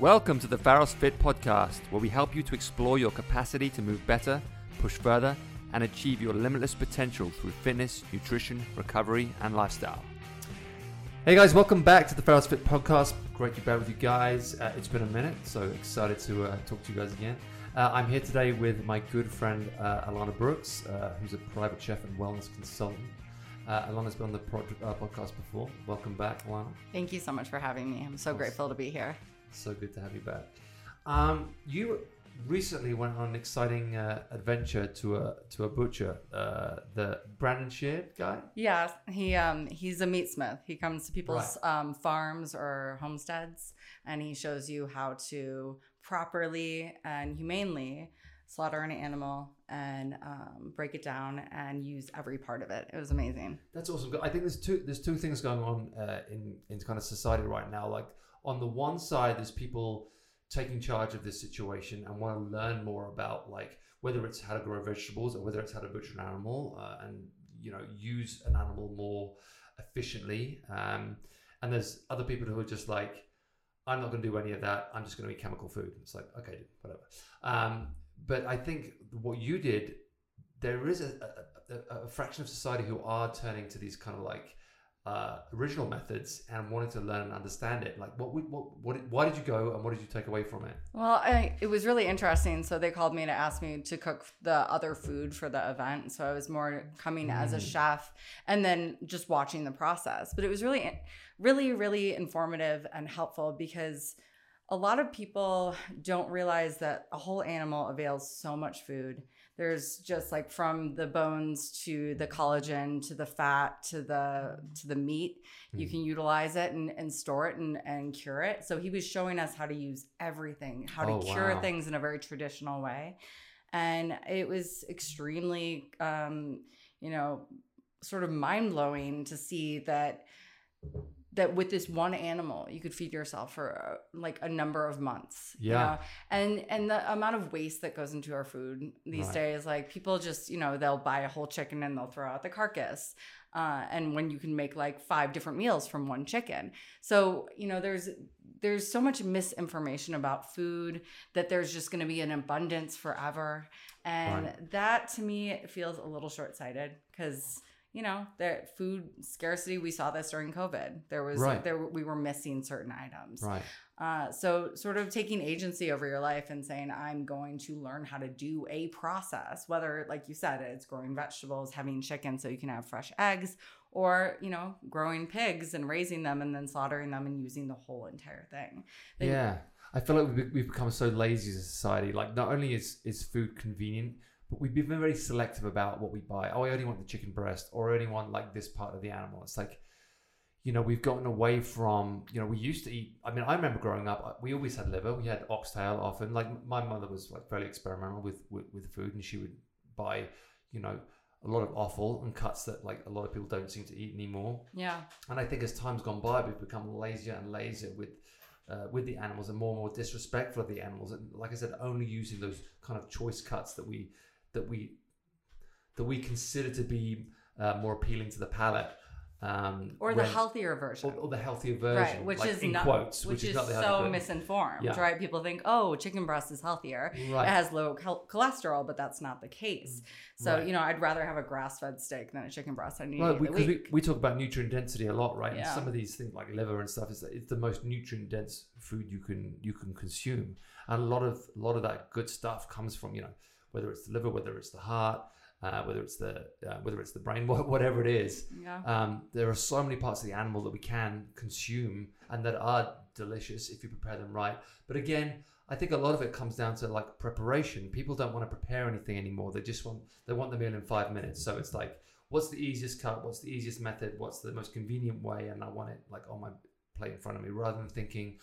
Welcome to the Pharos Fit podcast, where we help you to explore your capacity to move better, push further, and achieve your limitless potential through fitness, nutrition, recovery, and lifestyle. Hey guys, welcome back to the Pharos Fit podcast. Great to be back with you guys. Uh, it's been a minute, so excited to uh, talk to you guys again. Uh, I'm here today with my good friend uh, Alana Brooks, uh, who's a private chef and wellness consultant. Uh, Alana's been on the pro- uh, podcast before. Welcome back, Alana. Thank you so much for having me. I'm so grateful to be here. So good to have you back. Um, you recently went on an exciting uh, adventure to a to a butcher, uh, the Brandon Sheard guy. Yeah, he um he's a meat smith. He comes to people's um, farms or homesteads, and he shows you how to properly and humanely slaughter an animal and um, break it down and use every part of it. It was amazing. That's awesome. I think there's two there's two things going on uh, in in kind of society right now. Like on the one side, there's people taking charge of this situation and want to learn more about like whether it's how to grow vegetables or whether it's how to butcher an animal uh, and you know use an animal more efficiently. Um, and there's other people who are just like, I'm not going to do any of that. I'm just going to eat chemical food. It's like okay, whatever. Um, but I think what you did, there is a, a, a, a fraction of society who are turning to these kind of like uh, original methods and wanting to learn and understand it. Like, what, what, what, why did you go and what did you take away from it? Well, I, it was really interesting. So they called me to ask me to cook the other food for the event. So I was more coming mm. as a Mm. chef and then just watching the process. But it was really, really, really informative and helpful because a lot of people don't realize that a whole animal avails so much food. There's just like from the bones to the collagen to the fat to the to the meat. You Mm. can utilize it and, and store it and, and cure it. So he was showing us how to use everything, how to Oh, cure wow. things in a very traditional way. And it was extremely um, you know, sort of mind blowing to see that that with this one animal you could feed yourself for uh, like a number of months you Yeah. know? and and the amount of waste that goes into our food these Right. days like people just you know they'll buy a whole chicken and they'll throw out the carcass uh, and when you can make like five different meals from one chicken so you know there's there's so much misinformation about food that there's just going to be an abundance forever and Right. that to me feels a little short-sighted because you know the food scarcity we saw this during covid there was Right. there we were missing certain items Right. uh, so sort of taking agency over your life and saying i'm going to learn how to do a process whether like you said it's growing vegetables having chicken so you can have fresh eggs or you know growing pigs and raising them and then slaughtering them and using the whole entire thing Then- Yeah. I feel like we've, we've become so lazy as a society. Like, not only is, is food convenient, but we've been very selective about what we buy. Oh, I only want the chicken breast, or I only want like this part of the animal. It's like, you know, we've gotten away from, you know, we used to eat. I mean, I remember growing up, we always had liver. We had oxtail often. Like, my mother was like fairly experimental with, with, with food, and she would buy, you know, a lot of offal and cuts that like a lot of people don't seem to eat anymore. yeah And I think as time's gone by, we've become lazier and lazier with uh, with the animals and more and more disrespectful of the animals. And like I said, only using those kind of choice cuts that we that we that we consider to be uh, more appealing to the palate. Um, or the when- healthier version or, or the healthier version, right which like is in not quotes, which, is not the so version. misinformed Yeah. right people think oh chicken breast is healthier Right. it has low chol- cholesterol but that's not the case so Right. you know i'd rather have a grass-fed steak than a chicken breast any Right, day of the because we, we talk about nutrient density a lot, right? And Yeah. some of these things like liver and stuff is it's the most nutrient dense food you can you can consume, and a lot of a lot of that good stuff comes from you know whether it's the liver, whether it's the heart, uh, whether it's the uh, whether it's the brain, whatever it is. yeah Um, there are so many parts of the animal that we can consume and that are delicious if you prepare them right. But again, I think a lot of it comes down to like preparation. People don't want to prepare anything anymore. They just want they want the meal in five minutes. So it's like, what's the easiest cut? What's the easiest method? What's the most convenient way? And I want it like on my plate in front of me, rather than thinking,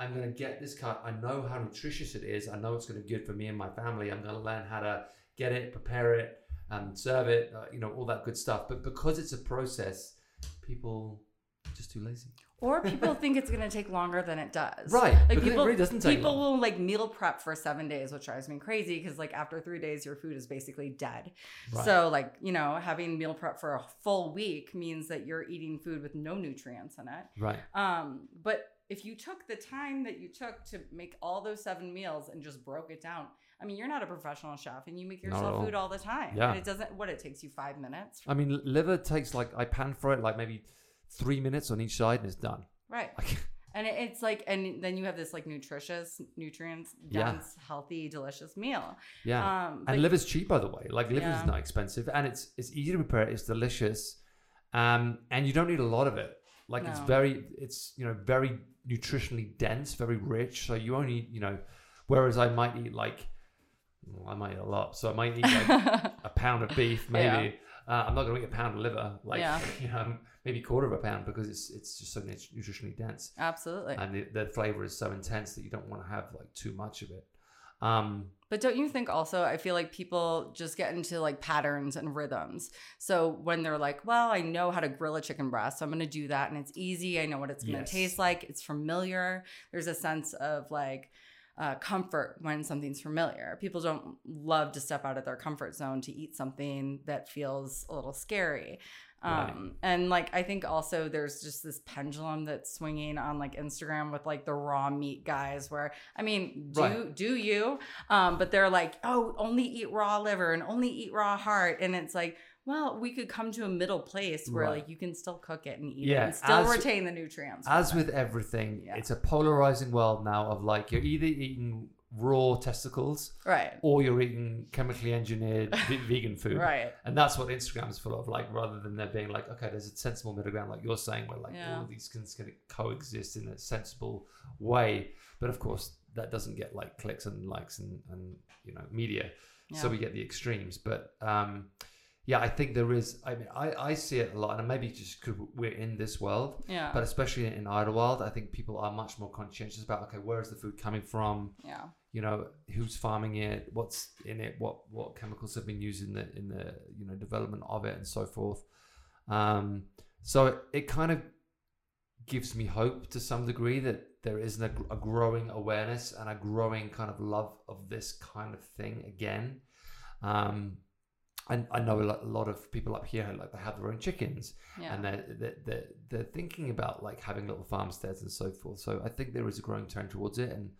I'm gonna get this cut. I know how nutritious it is. I know it's gonna be good for me and my family. I'm gonna learn how to get it, prepare it, and serve it. Uh, you know all that good stuff. But because it's a process, people are just too lazy. Or people think it's going to take longer than it does. Right, Like people, really doesn't take people long. will like meal prep for seven days, which drives me crazy because like after three days, your food is basically dead. Right. So like you know, having meal prep for a full week means that you're eating food with no nutrients in it. Right. Um, but if you took the time that you took to make all those seven meals and just broke it down, I mean, you're not a professional chef and you make yourself all. food all the time. Yeah. And it doesn't, what, it takes you five minutes? I mean, liver takes like I pan fry it like maybe three minutes on each side and it's done. Right. Like, And it- it's like, and then you have this like nutritious, nutrients Yeah. dense, healthy, delicious meal. yeah. Um, and liver's cheap, by the way. Like liver's Yeah. not expensive, and it's it's easy to prepare. It's delicious, um, and you don't need a lot of it. Like it's very, it's you know very nutritionally dense, very rich. So you only you know, whereas I might eat like, well, I might eat a lot. So I might eat like a pound of beef, maybe. Uh, I'm not going to eat a pound of liver, like Yeah. you know, maybe quarter of a pound because it's it's just so nutritionally dense, Absolutely. and the, the flavor is so intense that you don't want to have like too much of it. Um, But don't you think also, I feel like people just get into like patterns and rhythms. So when they're like, well, I know how to grill a chicken breast, so I'm going to do that. And it's easy. I know what it's going to Yes. taste like. It's familiar. There's a sense of like, uh, comfort when something's familiar. People don't love to step out of their comfort zone to eat something that feels a little scary. Right. Um, and like I think also there's just this pendulum that's swinging on like Instagram with like the raw meat guys where I mean do Right. do you um but they're like oh only eat raw liver and only eat raw heart and it's like well we could come to a middle place where Right. like you can still cook it and eat Yeah, it and still as- retain the nutrients as it. with everything, Yeah. it's a polarizing world now of like you're either eating raw testicles right or you're eating chemically engineered ve- vegan food. right And that's what Instagram's full of, like rather than there being like, okay, there's a sensible middle ground, like you're saying, where like Yeah. all of these things can coexist in a sensible way. But of course, that doesn't get like clicks and likes and, and you know media. So we get the extremes. But um, yeah, I think there is. I mean, I, I see it a lot, and maybe just because we're in this world, yeah but especially in Idyllwild, I think people are much more conscientious about okay, where is the food coming from? yeah You know, who's farming it? What's in it? What what chemicals have been used in the in the you know development of it and so forth. Um, so it, it kind of gives me hope to some degree that there is a, a growing awareness and a growing kind of love of this kind of thing again. Um, and I know a lot, of people up here like they have their own chickens yeah and they're, they're, they're, they're thinking about like having little farmsteads and so forth. So I think there is a growing trend towards it. And,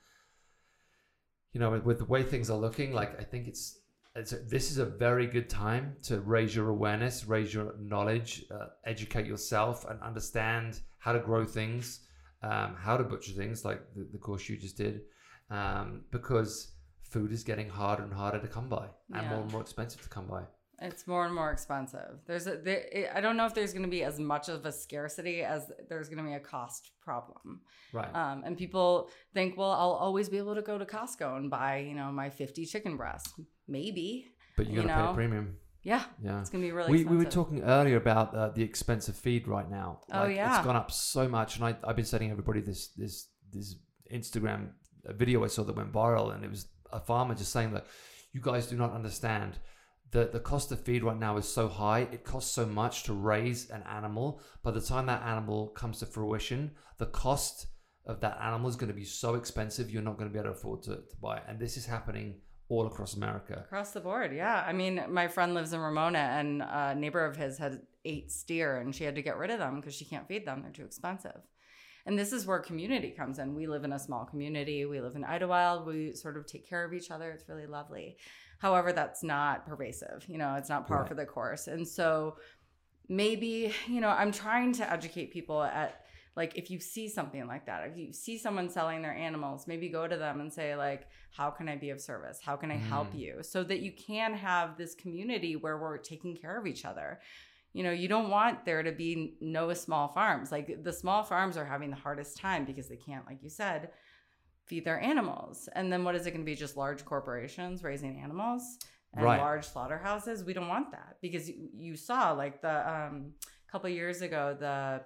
you know, with the way things are looking, like I think it's, it's this is a very good time to raise your awareness, raise your knowledge, uh, educate yourself, and understand how to grow things, um, how to butcher things, like the, the course you just did, um, because food is getting harder and harder to come by, and Yeah. more and more expensive to come by. It's more and more expensive. There's a there, I don't know if there's going to be as much of a scarcity as there's going to be a cost problem. Right. Um, and people think, well, I'll always be able to go to Costco and buy, you know, my 50 chicken breasts. Maybe. but you're gonna pay know, a premium. Yeah, Yeah. it's going to be really we, expensive. we were talking earlier about uh, the expense of feed right now. Oh, yeah. it's gone up so much, and I, I've been sending everybody this this this Instagram video I saw that went viral, and it was a farmer just saying that you guys do not understand. The, the cost of feed right now is so high. It costs so much to raise an animal. By the time that animal comes to fruition, the cost of that animal is going to be so expensive, you're not going to be able to afford to, to buy it. And this is happening all across America. Across the board, yeah. I mean, my friend lives in Ramona, and a neighbor of his had eight steer, and she had to get rid of them because she can't feed them; they're too expensive. And this is where community comes in. We live in a small community. We live in Idyllwild. We sort of take care of each other. It's really lovely. However, that's not pervasive. You know, it's not par Right. for the course. And so maybe, you know, I'm trying to educate people at like if you see something like that, if you see someone selling their animals, maybe go to them and say like, how can I be of service? How can I help Mm. you? So that you can have this community where we're taking care of each other. You know, you don't want there to be no small farms. Like the small farms are having the hardest time because they can't, like you said, feed their animals. And then what is it going to be? Just large corporations raising animals and Right. large slaughterhouses? We don't want that because you, you saw like the um, couple years ago the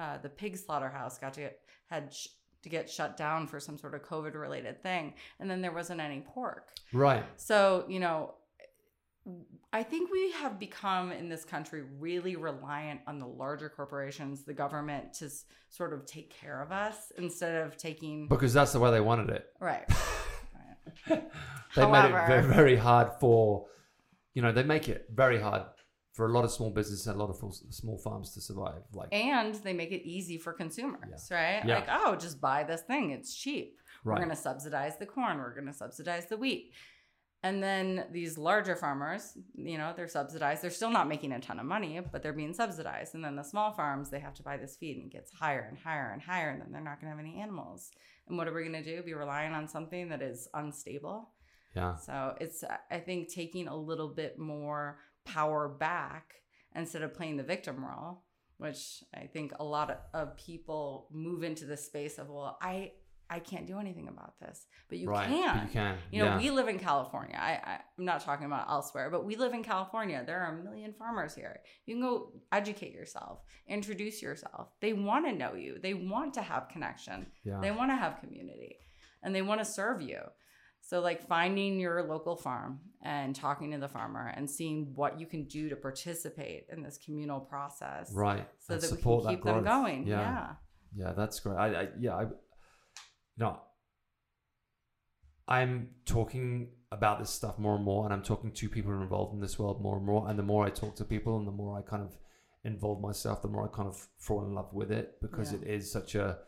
uh, the pig slaughterhouse got to get had sh- to get shut down for some sort of COVID related thing, and then there wasn't any pork. Right. So, you know, I think we have become in this country really reliant on the larger corporations, the government to s- sort of take care of us instead of taking. Because that's the way they wanted it. Right. they made it very, very hard for, you know, they make it very hard for a lot of small businesses and a lot of small farms to survive. Like and they make it easy for consumers, right? Yeah. Like, oh, just buy this thing; it's cheap. We're going to subsidize the corn. We're going to subsidize the wheat. And then these larger farmers, you know, they're subsidized. They're still not making a ton of money, but they're being subsidized. And then the small farms, they have to buy this feed and it gets higher and higher and higher. And then they're not going to have any animals. And what are we going to do? Be relying on something that is unstable? yeah, So it's, I think, taking a little bit more power back instead of playing the victim role, which I think a lot of, people move into the space of, well, I, I can't do anything about this, but you right. can. You can. You know, yeah. we live in California. I, I, I'm not talking about elsewhere, but we live in California. There are a million farmers here. You can go educate yourself, introduce yourself. They want to know you. They want to have connection. yeah. They want to have community, and they want to serve you. So, like finding your local farm and talking to the farmer and seeing what you can do to participate in this communal process, right. so and that we can keep them going. Yeah. yeah. Yeah, that's great. I, I yeah, I no I'm talking about this stuff more and more and I'm talking to people involved in this world more and more and the more I talk to people and the more I kind of involve myself, the more I kind of fall in love with it because Yeah. it is such a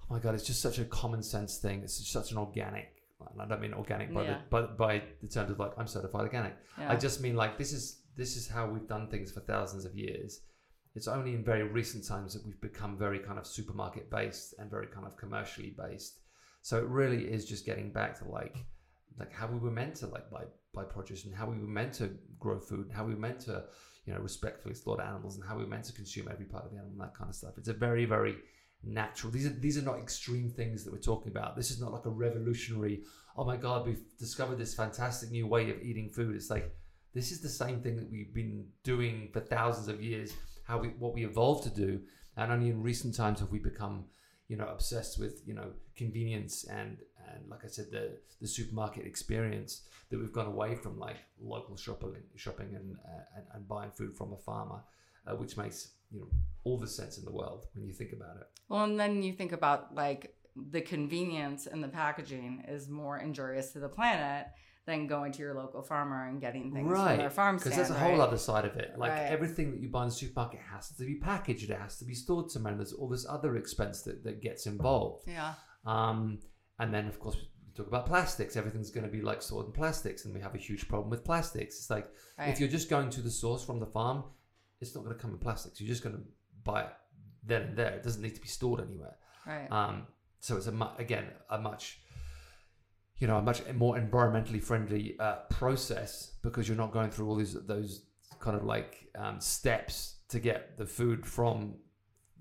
oh my god, it's just such a common sense thing. It's just such an organic and I don't mean organic by Yeah. the by, by the terms of like I'm certified organic. yeah. I just mean like this is this is how we've done things for thousands of years. It's only in very recent times that we've become very kind of supermarket based and very kind of commercially based. So it really is just getting back to like like how we were meant to like buy buy produce and how we were meant to grow food and how we were meant to you know respectfully slaughter animals and how we were meant to consume every part of the animal and that kind of stuff. It's a very very natural. These are these are not extreme things that we're talking about. This is not like a revolutionary. Oh my god, we've discovered this fantastic new way of eating food. It's like this is the same thing that we've been doing for thousands of years. How we what we evolved to do, and only in recent times have we become, you know, obsessed with you know convenience and and like I said, the the supermarket experience that we've gone away from like local shopping shopping and uh, and, and buying food from a farmer, uh, which makes you know all the sense in the world when you think about it. Well, and then you think about like the convenience and the packaging is more injurious to the planet than going to your local farmer and getting things from their farm Because there's a whole right? other side of it. Like Right. everything that you buy in the supermarket has to be packaged, it has to be stored somewhere, and there's all this other expense that, that gets involved. Yeah. Um, and then, of course, we talk about plastics. Everything's going to be like stored in plastics, and we have a huge problem with plastics. It's like Right. if you're just going to the source from the farm, it's not going to come in plastics. You're just going to buy it then and there. It doesn't need to be stored anywhere. right. Um, so it's a mu- again a much you know a much more environmentally friendly uh, process because you're not going through all these those kind of like um, steps to get the food from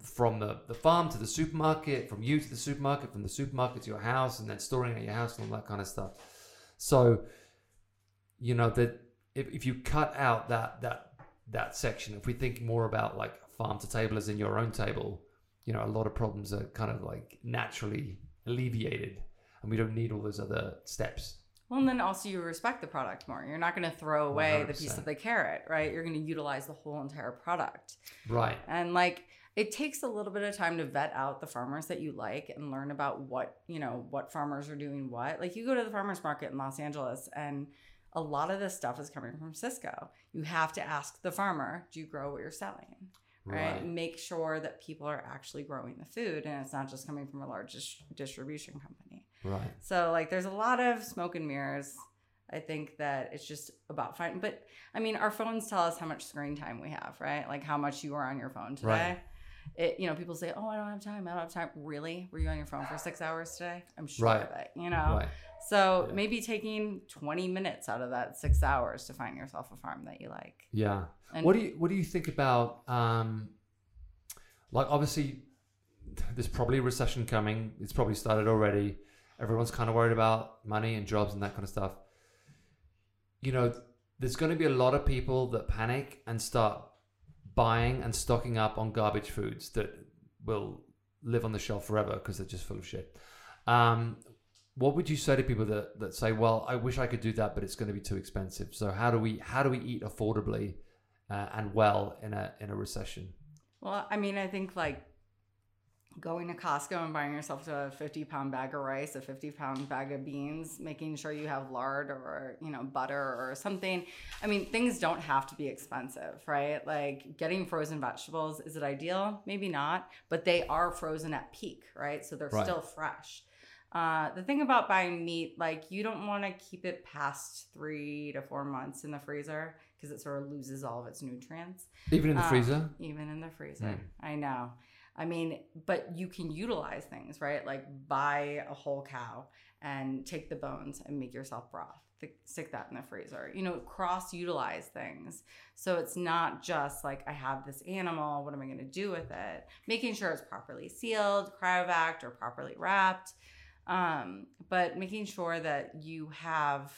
from the, the farm to the supermarket, from you to the supermarket, from the supermarket to your house, and then storing it at your house and all that kind of stuff. So, you know that if, if you cut out that that that section, if we think more about like farm to table as in your own table, you know, a lot of problems are kind of like naturally alleviated, and we don't need all those other steps. Well, and then also you respect the product more. You're not going to throw away the piece of the carrot, right? You're going to utilize the whole entire product. Right. And like it takes a little bit of time to vet out the farmers that you like and learn about what, you know, what farmers are doing what. Like you go to the farmers market in Los Angeles and a lot of this stuff is coming from Sysco. You have to ask the farmer, do you grow what you're selling? Right? Right. Make sure that people are actually growing the food and it's not just coming from a large dis- distribution company. Right. So like there's a lot of smoke and mirrors. I think that it's just about finding but I mean our phones tell us how much screen time we have, right? Like how much you are on your phone today. Right. It you know, people say, Oh, I don't have time, I don't have time. Really? Were you on your phone for six hours today? I'm sure Right. of it, you know. Right. So Yeah. maybe taking twenty minutes out of that six hours to find yourself a farm that you like. Yeah. And what do you What do you think about um, like obviously there's probably a recession coming. It's probably started already. Everyone's kind of worried about money and jobs and that kind of stuff. You know, there's going to be a lot of people that panic and start buying and stocking up on garbage foods that will live on the shelf forever because they're just full of shit. Um, what would you say to people that, that say, "Well, I wish I could do that, but it's going to be too expensive"? So how do we how do we eat affordably uh, and well in a in a recession? Well, I mean, I think like going to Costco and buying yourself a 50 pound bag of rice, a 50 pound bag of beans, making sure you have lard or, you know, butter or something. I mean, things don't have to be expensive, right? Like getting frozen vegetables, is it ideal? Maybe not, but they are frozen at peak, right? So they're Right. still fresh. Uh, the thing about buying meat, like you don't want to keep it past three to four months in the freezer because it sort of loses all of its nutrients Even in the Uh, freezer. even in the freezer. Mm. I know. I mean, but you can utilize things, right? Like buy a whole cow and take the bones and make yourself broth. Th- Stick that in the freezer. You know, cross utilize things. So it's not just like I have this animal, what am I going to do with it? Making sure it's properly sealed, cryovac, or properly wrapped. Um, but making sure that you have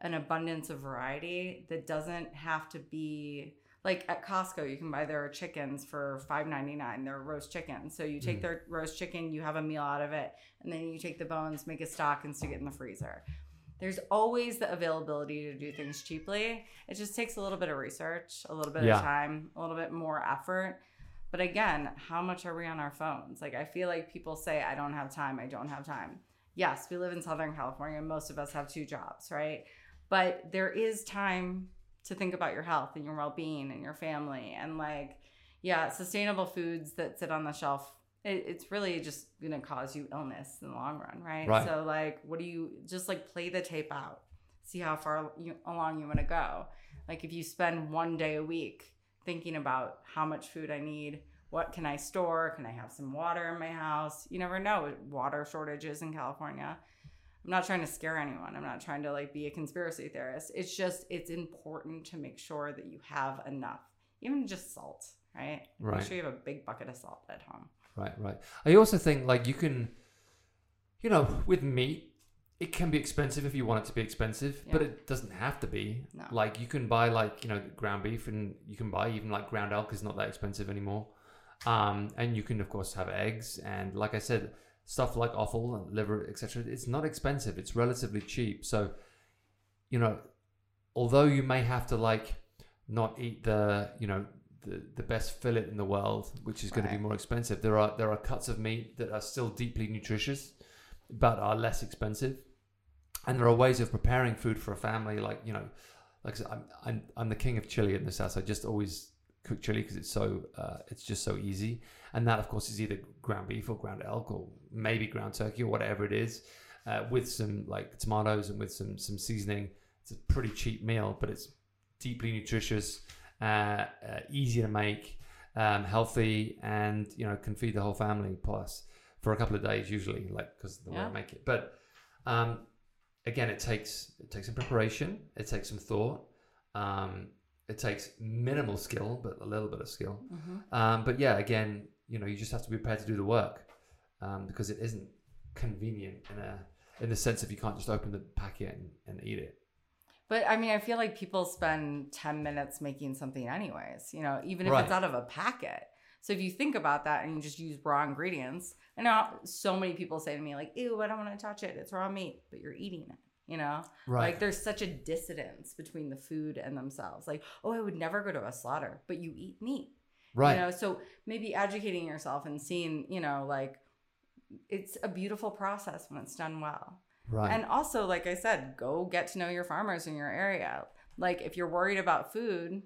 an abundance of variety that doesn't have to be like at Costco, you can buy their chickens for five ninety nine. They're roast chickens. So you take Mm. their roast chicken, you have a meal out of it, and then you take the bones, make a stock, and stick it in the freezer. There's always the availability to do things cheaply. It just takes a little bit of research, a little bit Yeah. of time, a little bit more effort. But again, how much are we on our phones? Like I feel like people say, I don't have time, I don't have time. Yes, we live in Southern California. Most of us have two jobs, right? But there is time to think about your health and your well being and your family. And like, yeah, sustainable foods that sit on the shelf, it, it's really just going to cause you illness in the long run, right? Right. So, like, what do you just like play the tape out? See how far you, along you want to go. Like, if you spend one day a week thinking about how much food I need, what can I store? Can I have some water in my house? You never know. Water shortages in California. I'm not trying to scare anyone. I'm not trying to like be a conspiracy theorist. It's just it's important to make sure that you have enough, even just salt, right? Right. Make sure you have a big bucket of salt at home. Right, right. I also think like you can, you know, with meat, it can be expensive if you want it to be expensive, but it doesn't have to be. No. Like you can buy like you know ground beef, and you can buy even like ground elk is not that expensive anymore. Um, and you can of course have eggs, and like I said, stuff like offal and liver, etc. It's not expensive. It's relatively cheap. So, you know, although you may have to like not eat the you know the, the best fillet in the world, which is going to be more expensive. There are there are cuts of meat that are still deeply nutritious, but are less expensive, and there are ways of preparing food for a family. Like you know, like I said, I'm I'm, I'm the king of chili in this house. I just always cook chili because it's so uh, it's just so easy, and that of course is either ground beef or ground elk or maybe ground turkey or whatever it is, uh, with some like tomatoes and with some some seasoning. It's a pretty cheap meal, but it's deeply nutritious, uh, uh, easy to make, um, healthy, and you know can feed the whole family plus for a couple of days usually, like because the way Yeah. I make it. But um, again, it takes it takes some preparation, it takes some thought, um, it takes minimal skill, but a little bit of skill. Mm-hmm. Um, but yeah, again, you know, you just have to be prepared to do the work um, because it isn't convenient in a in the sense of you can't just open the packet and, and eat it. But I mean, I feel like people spend 10 minutes making something, anyways, you know, even if Right. it's out of a packet. So if you think about that and you just use raw ingredients, I know so many people say to me, like, ew, I don't want to touch it. It's raw meat, but you're eating it, you know? Like there's such a dissonance between the food and themselves. Like, oh, I would never go to a slaughter, but you eat meat. right. You know, so maybe educating yourself and seeing, you know, like it's a beautiful process when it's done well. right. And also, like I said, go get to know your farmers in your area. Like if you're worried about food,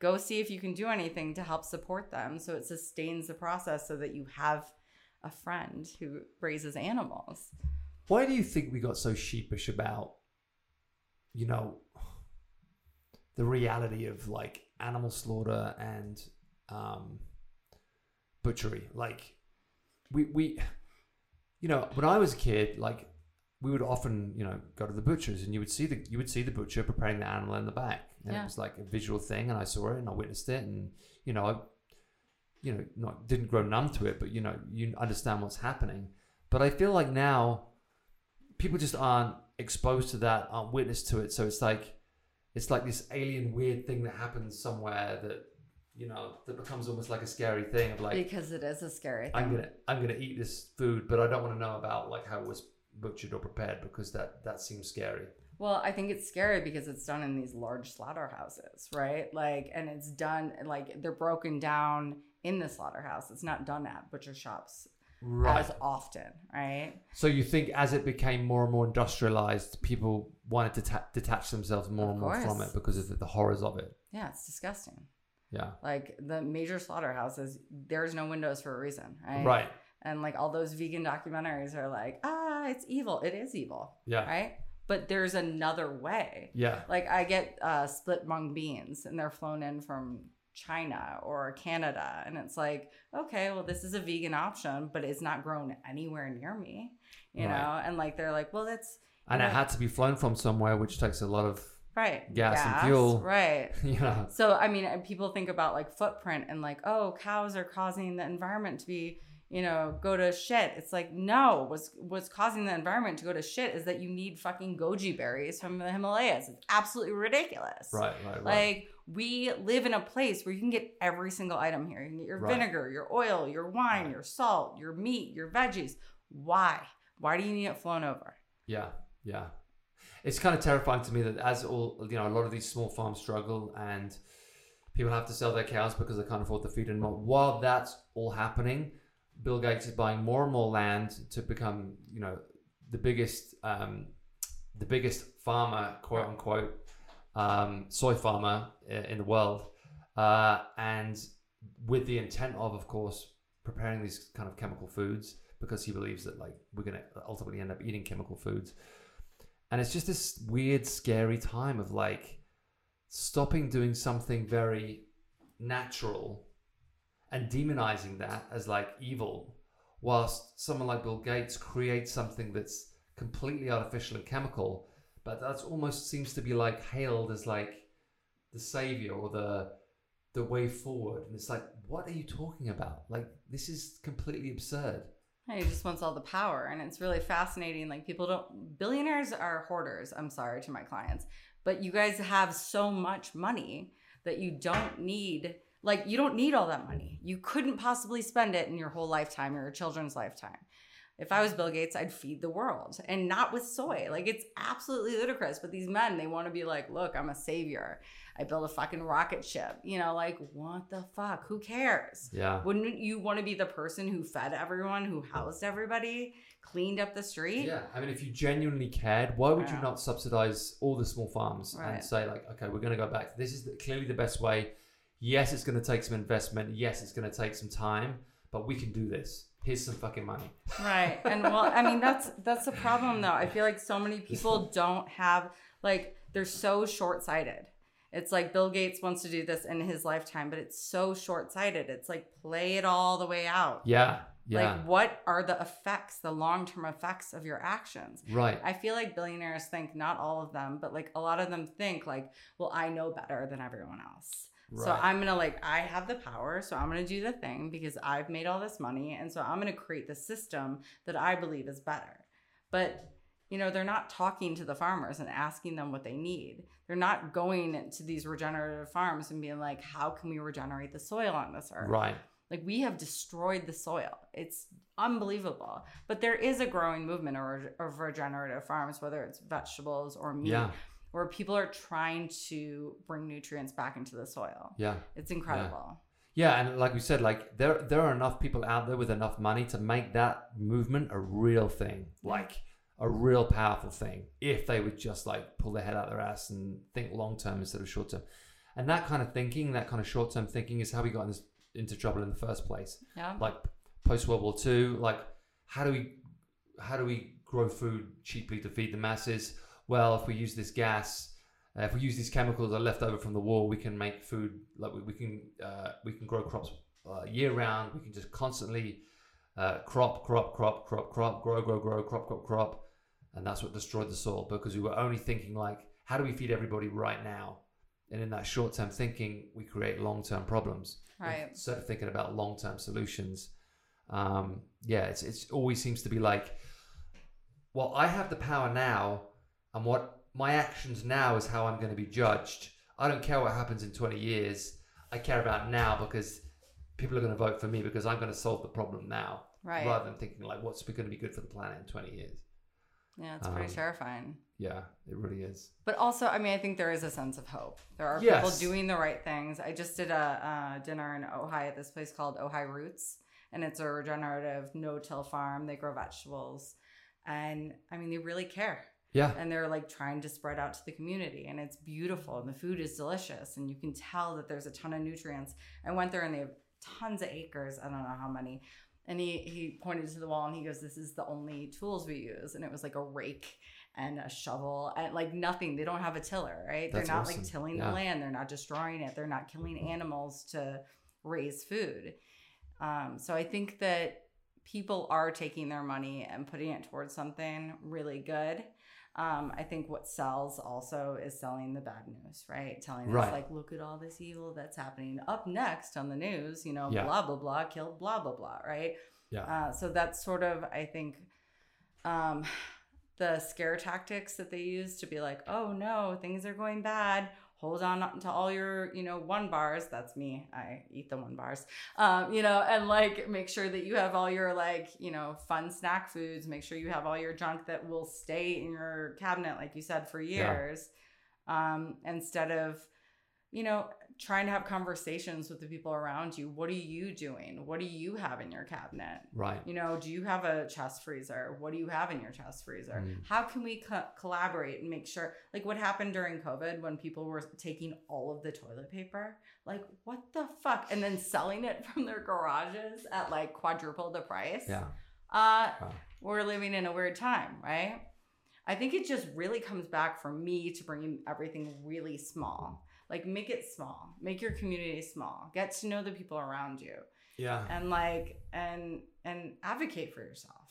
go see if you can do anything to help support them so it sustains the process so that you have a friend who raises animals. Why do you think we got so sheepish about, you know, the reality of like animal slaughter and um, butchery? Like, we we, you know, when I was a kid, like we would often, you know, go to the butchers and you would see the you would see the butcher preparing the animal in the back, and Yeah. it was like a visual thing, and I saw it and I witnessed it, and you know, I, you know, not didn't grow numb to it, but you know, you understand what's happening. But I feel like now people just aren't exposed to that, aren't witness to it. So it's like it's like this alien weird thing that happens somewhere that you know that becomes almost like a scary thing of like because it is a scary thing. I'm gonna I'm gonna eat this food, but I don't want to know about like how it was butchered or prepared because that that seems scary. Well, I think it's scary because it's done in these large slaughterhouses, right? Like, and it's done like they're broken down in the slaughterhouse. It's not done at butcher shops. Right. as often, right? So you think as it became more and more industrialized, people wanted to ta- detach themselves more and more from it because of the, the horrors of it. Yeah, it's disgusting. Yeah. Like the major slaughterhouses, there's no windows for a reason, right? Right. And like all those vegan documentaries are like, ah, it's evil. It is evil, Yeah. right? But there's another way. Yeah. Like I get uh, split mung beans, and they're flown in from China or Canada, and it's like, okay, well, this is a vegan option, but it's not grown anywhere near me, you Right. know. And like they're like, well, that's And Yeah. it had to be flown from somewhere, which takes a lot of, right, Gas and fuel. right? know. So I mean, people think about like footprint and like, oh, cows are causing the environment to be, you know, go to shit. It's like no, what's what's causing the environment to go to shit is that you need fucking goji berries from the Himalayas. It's absolutely ridiculous. Right, right, right. Like we live in a place where you can get every single item here. You can get your Right. vinegar, your oil, your wine, Right. your salt, your meat, your veggies. Why? Why do you need it flown over? Yeah, yeah. It's kind of terrifying to me that as all you know, a lot of these small farms struggle and people have to sell their cows because they can't afford to feed them. While that's all happening, Bill Gates is buying more and more land to become, you know, the biggest, um, the biggest farmer, quote unquote, um, soy farmer in the world, uh, and with the intent of, of course, preparing these kind of chemical foods because he believes that like we're gonna ultimately end up eating chemical foods, and it's just this weird, scary time of like stopping doing something very natural and demonizing that as like evil, whilst someone like Bill Gates creates something that's completely artificial and chemical, but that almost seems to be like hailed as like the savior or the the way forward. And it's like, what are you talking about? Like this is completely absurd. He just wants all the power. And it's really fascinating. Like, people don't, billionaires are hoarders. I'm sorry to my clients, but you guys have so much money that you don't need, like, you don't need all that money. You couldn't possibly spend it in your whole lifetime or your children's lifetime. If I was Bill Gates, I'd feed the world and not with soy. Like, it's absolutely ludicrous. But these men, they want to be like, look, I'm a savior. I built a fucking rocket ship. You know, like, what the fuck? Who cares? Yeah. Wouldn't you want to be the person who fed everyone, who housed everybody, cleaned up the street? Yeah, I mean, if you genuinely cared, why would you not subsidize all the small farms Right. and say like, okay, we're going to go back. This is the, clearly the best way. Yes, it's going to take some investment. Yes, it's going to take some time, but we can do this. Here's some fucking money. Right. And well, I mean that's that's the problem though. I feel like so many people don't have like they're so short-sighted. It's like Bill Gates wants to do this in his lifetime, but it's so short-sighted. It's like play it all the way out. Yeah, yeah, Like what are the effects, the long-term effects of your actions? right. I feel like billionaires think not all of them, but like a lot of them think like, well, I know better than everyone else. So I'm gonna like I have the power, so I'm gonna do the thing because I've made all this money, and so I'm gonna create the system that I believe is better. But you know, they're not talking to the farmers and asking them what they need. They're not going to these regenerative farms and being like, how can we regenerate the soil on this earth? Right. Like we have destroyed the soil. It's unbelievable. But there is a growing movement of, of regenerative farms, whether it's vegetables or meat, Yeah. Where people are trying to bring nutrients back into the soil. Yeah. It's incredible. Yeah, and like we said, like there there are enough people out there with enough money to make that movement a real thing, like a real powerful thing. If they would just like pull their head out their ass and think long term instead of short term, and that kind of thinking, that kind of short term thinking, is how we got in this, into trouble in the first place. Yeah. Like post World War II, like how do we how do we grow food cheaply to feed the masses? Well, if we use this gas, uh, if we use these chemicals that are left over from the war, we can make food like we, we can uh, we can grow crops uh, year round. We can just constantly uh, crop, crop, crop, crop, crop, grow, grow, grow, crop, crop, crop, and that's what destroyed the soil because we were only thinking like, how do we feed everybody right now? And in that short term thinking, we create long term problems. Right. Instead of thinking about long term solutions, um, yeah, it's it's always seems to be like, well, I have the power now, and what my actions now is how I'm going to be judged. I don't care what happens in 20 years. I care about now because people are going to vote for me because I'm going to solve the problem now, Right. rather than thinking like, what's going to be good for the planet in 20 years. Yeah, it's pretty Um, terrifying. Yeah, it really is. But also, I mean, I think there is a sense of hope. There are Yes. people doing the right things. I just did a uh, dinner in Ojai at this place called Ojai Roots, and it's a regenerative no-till farm. They grow vegetables, and I mean they really care. Yeah. And they're like trying to spread out to the community, and it's beautiful, and the food is delicious, and you can tell that there's a ton of nutrients. I went there, and they have tons of acres. I don't know how many. And he he pointed to the wall, and he goes, "This is the only tools we use," and it was like a rake and a shovel and like nothing. They don't have a tiller, right? That's they're not awesome. like tilling Yeah. the land. They're not destroying it. They're not killing animals to raise food. Um, so I think that people are taking their money and putting it towards something really good. Um, I think what sells also is selling the bad news, right? Telling Right. us like, look at all this evil that's happening. Up next on the news, you know, Yeah. blah blah blah, killed blah blah blah, right? Yeah. Uh, so that's sort of, I think, um, the scare tactics that they use to be like, oh no, things are going bad. Hold on to all your, you know, one bars. That's me. I eat the one bars. Um, you know, and like make sure that you have all your like, you know, fun snack foods. Make sure you have all your junk that will stay in your cabinet, like you said, for Yeah. years. Um, instead of, you know, trying to have conversations with the people around you. What are you doing? What do you have in your cabinet? Right. You know, do you have a chest freezer? What do you have in your chest freezer? Mm. How can we co- collaborate and make sure, like what happened during COVID when people were taking all of the toilet paper? Like, what the fuck? And then selling it from their garages at like quadruple the price. Yeah. Uh, Wow. we're living in a weird time, right? I think it just really comes back for me to bringing everything really small. Like, make it small, make your community small, get to know the people around you Yeah. and like and and advocate for yourself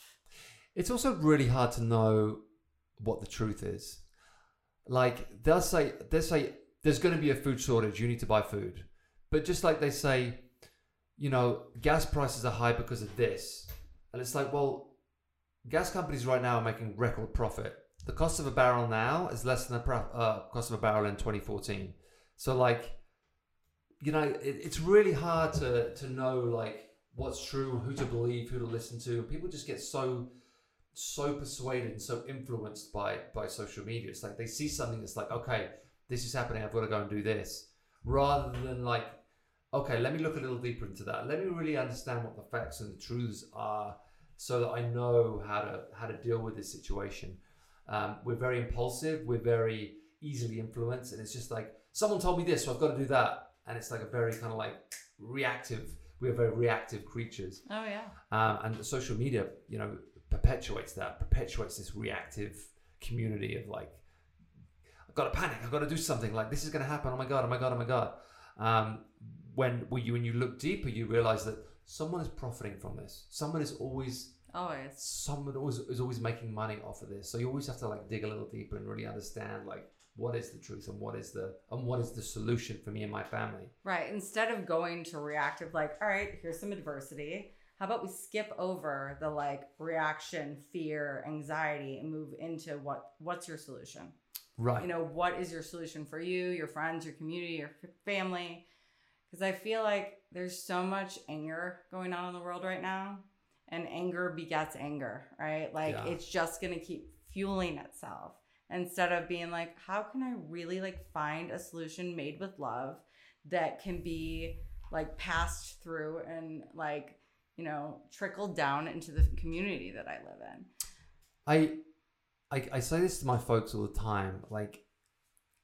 It's also really hard to know what the truth is. Like they'll say they'll say there's going to be a food shortage. You need to buy food, but just like they say, you know, gas prices are high because of this, and it's like, well, gas companies right now are making record profit. The cost of a barrel now is less than the pro- uh, cost of a barrel in 2014. So like, you know, it, it's really hard to to know like what's true, who to believe, who to listen to. People just get so so persuaded and so influenced by by social media. It's like they see something that's like, okay, this is happening. I've got to go and do this, rather than like, okay, let me look a little deeper into that. Let me really understand what the facts and the truths are, so that I know how to how to deal with this situation. Um, we're very impulsive. We're very easily influenced, and it's just like someone told me this, so I've got to do that. And it's like a very kind of like reactive. We're very reactive creatures. oh yeah Um, and social media, you know, perpetuates that, perpetuates this reactive community of like, I've got to panic, I've got to do something. Like this is going to happen. Oh my god! Oh my god! Oh my god! Um, when when you when you look deeper, you realize that someone is profiting from this. Someone is always always someone always is always making money off of this. So you always have to like dig a little deeper and really understand like what is the truth and what is the and what is the solution for me and my family. right instead of going to reactive like all right here's some adversity how about we skip over the like reaction fear anxiety and move into what what's your solution Right. you know what is your solution for you your friends your community your family because i feel like there's so much anger going on in the world right now and anger begets anger right like Yeah. it's just to keep fueling itself instead of being like how can i really like find a solution made with love that can be like passed through and like you know trickled down into the community that i live in I, I I say this to my folks all the time. Like,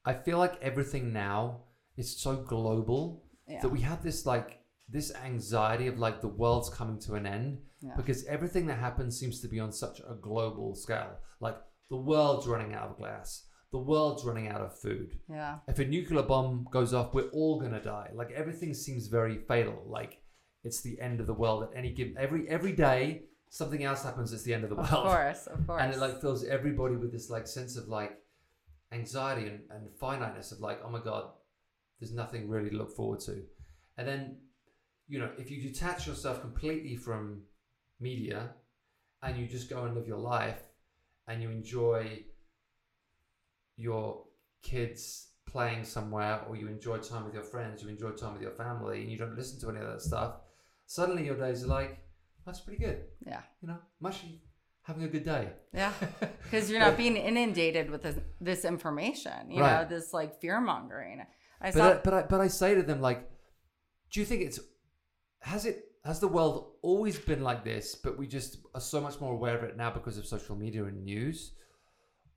I feel like everything now is so global yeah that we have this like this anxiety of like the world's coming to an end Yeah. because everything that happens seems to be on such a global scale. Like the world's running out of glass, the world's running out of food. yeah If a nuclear bomb goes off, we're all gonna die. Like everything seems very fatal. Like it's the end of the world at any given every every day. Something else happens. It's the end of the world. of course of course and it like fills everybody with this like sense of like anxiety and, and finiteness of like oh my god there's nothing really to look forward to and then you know if you detach yourself completely from media and you just go and live your life and you enjoy your kids playing somewhere or you enjoy time with your friends you enjoy time with your family and you don't listen to any of that stuff suddenly your days are like that's pretty good yeah you know I'm actually having a good day Yeah, because you're not being inundated with this, this information. You know, this like fear mongering. I but saw. I, but I, but I say to them like, do you think it's has it has the world always been like this, but we just are so much more aware of it now because of social media and news?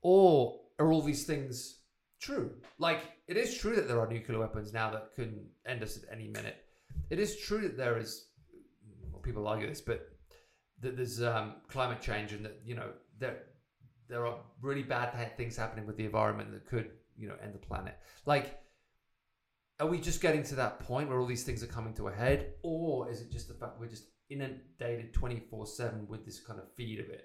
Or are all these things true? Like, it is true that there are nuclear weapons now that can end us at any minute. It is true that there is, well, people argue this, but that there's um, climate change and that, you know, there, there are really bad things happening with the environment that could, you know, end the planet. Like, are we just getting to that point where all these things are coming to a head, or is it just the fact we're just inundated twenty four seven with this kind of feed of it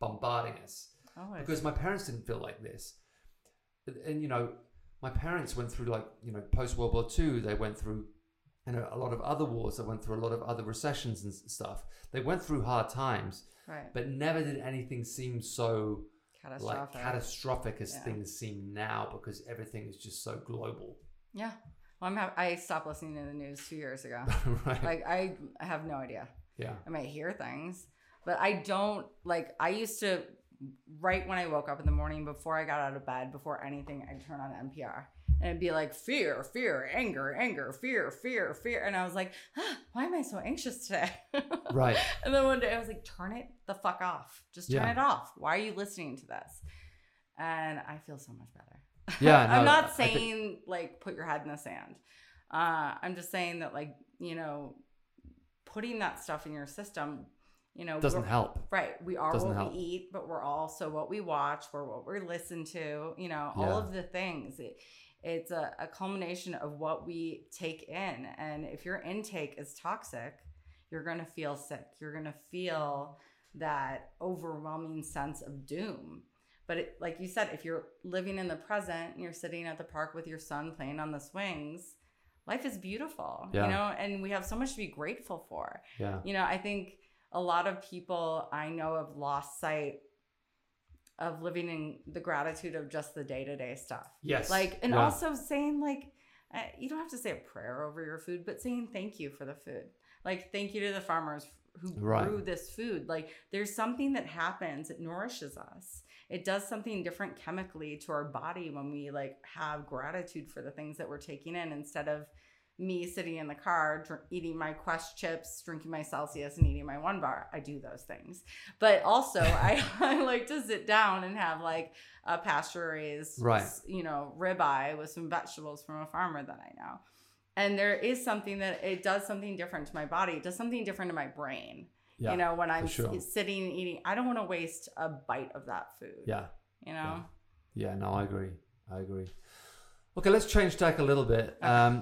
bombarding us? Oh, Because my parents didn't feel like this, and, and, you know, my parents went through like you know post World War Two. They went through you know a lot of other wars. They went through a lot of other recessions and stuff. They went through hard times, right. but never did anything seem so like Catastrophic. catastrophic as Yeah. things seem now because everything is just so global. Yeah. Well, I'm ha- I stopped listening to the news two years ago. right. like I have no idea. yeah. I might hear things, but I don't like. I used to right when I woke up in the morning before I got out of bed, before anything, I'd turn on NPR and it'd be like fear, fear, anger, anger, fear, fear, fear, and I was like, ah, why am I so anxious today? Right. And then one day I was like, turn it the fuck off. Just turn Yeah. it off. Why are you listening to this? And I feel so much better. Yeah, I'm no, I not think- saying like put your head in the sand. Uh, I'm just saying that like, you know, putting that stuff in your system, you know, Doesn't help. Right. We are Doesn't what help. we eat, but we're also what we watch, we're what we listen to, you know, Yeah. all of the things. It, it's a, a culmination of what we take in. And if your intake is toxic, you're going to feel sick. You're going to feel that overwhelming sense of doom. But it, like you said, if you're living in the present and you're sitting at the park with your son playing on the swings, life is beautiful, Yeah. you know, and we have so much to be grateful for Yeah. you know i think a lot of people i know have lost sight of living in the gratitude of just the day-to-day stuff Yes. like and Yeah. also saying like uh, you don't have to say a prayer over your food but saying thank you for the food like thank you to the farmers who Right. grew this food like there's something that happens it nourishes us it does something different chemically to our body when we like have gratitude for the things that we're taking in instead of me sitting in the car dr- eating my quest chips drinking my celsius and eating my one bar. I do those things. But also I, I like to sit down and have like a pasture raised Right. you know ribeye with some vegetables from a farmer that i know. And there is something that it does something different to my body. It does something different to my brain Yeah. you know when i'm sure. s- sitting eating i don't want to waste a bite of that food Yeah. you know Yeah. No, I agree. I agree. Okay, let's change tack a little bit. Um,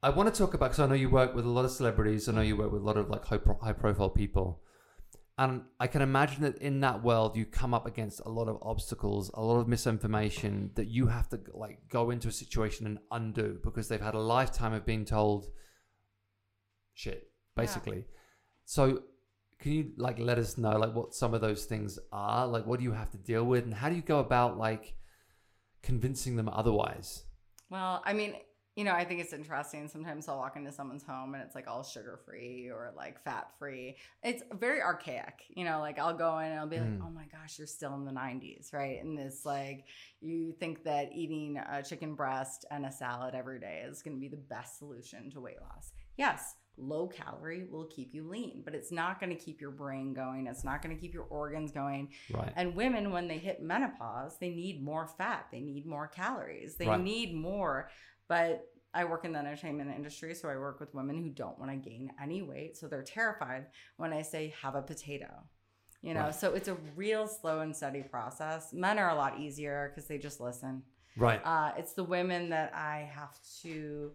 I want to talk about because I know you work with a lot of celebrities. I know you work with a lot of like high, pro- high profile people, and I can imagine that in that world you come up against a lot of obstacles, a lot of misinformation that you have to like go into a situation and undo because they've had a lifetime of being told shit, basically. So, can you like let us know like what some of those things are? Like, what do you have to deal with, and how do you go about like convincing them otherwise? Well, I mean, you know, I think it's interesting. Sometimes I'll walk into someone's home and it's like all sugar free or like fat free. It's very archaic. You know, like I'll go in and I'll be like, Mm. oh my gosh, you're still in the 90s, right? And this, like, you think that eating a chicken breast and a salad every day is going to be the best solution to weight loss. Yes. Low calorie will keep you lean, but it's not going to keep your brain going. It's not going to keep your organs going. Right. And women, when they hit menopause, they need more fat, they need more calories, they Right. need more. But I work in the entertainment industry, so I work with women who don't want to gain any weight. So they're terrified when I say, have a potato. You know, Right. so it's a real slow and steady process. Men are a lot easier because they just listen. Right. Uh, it's the women that I have to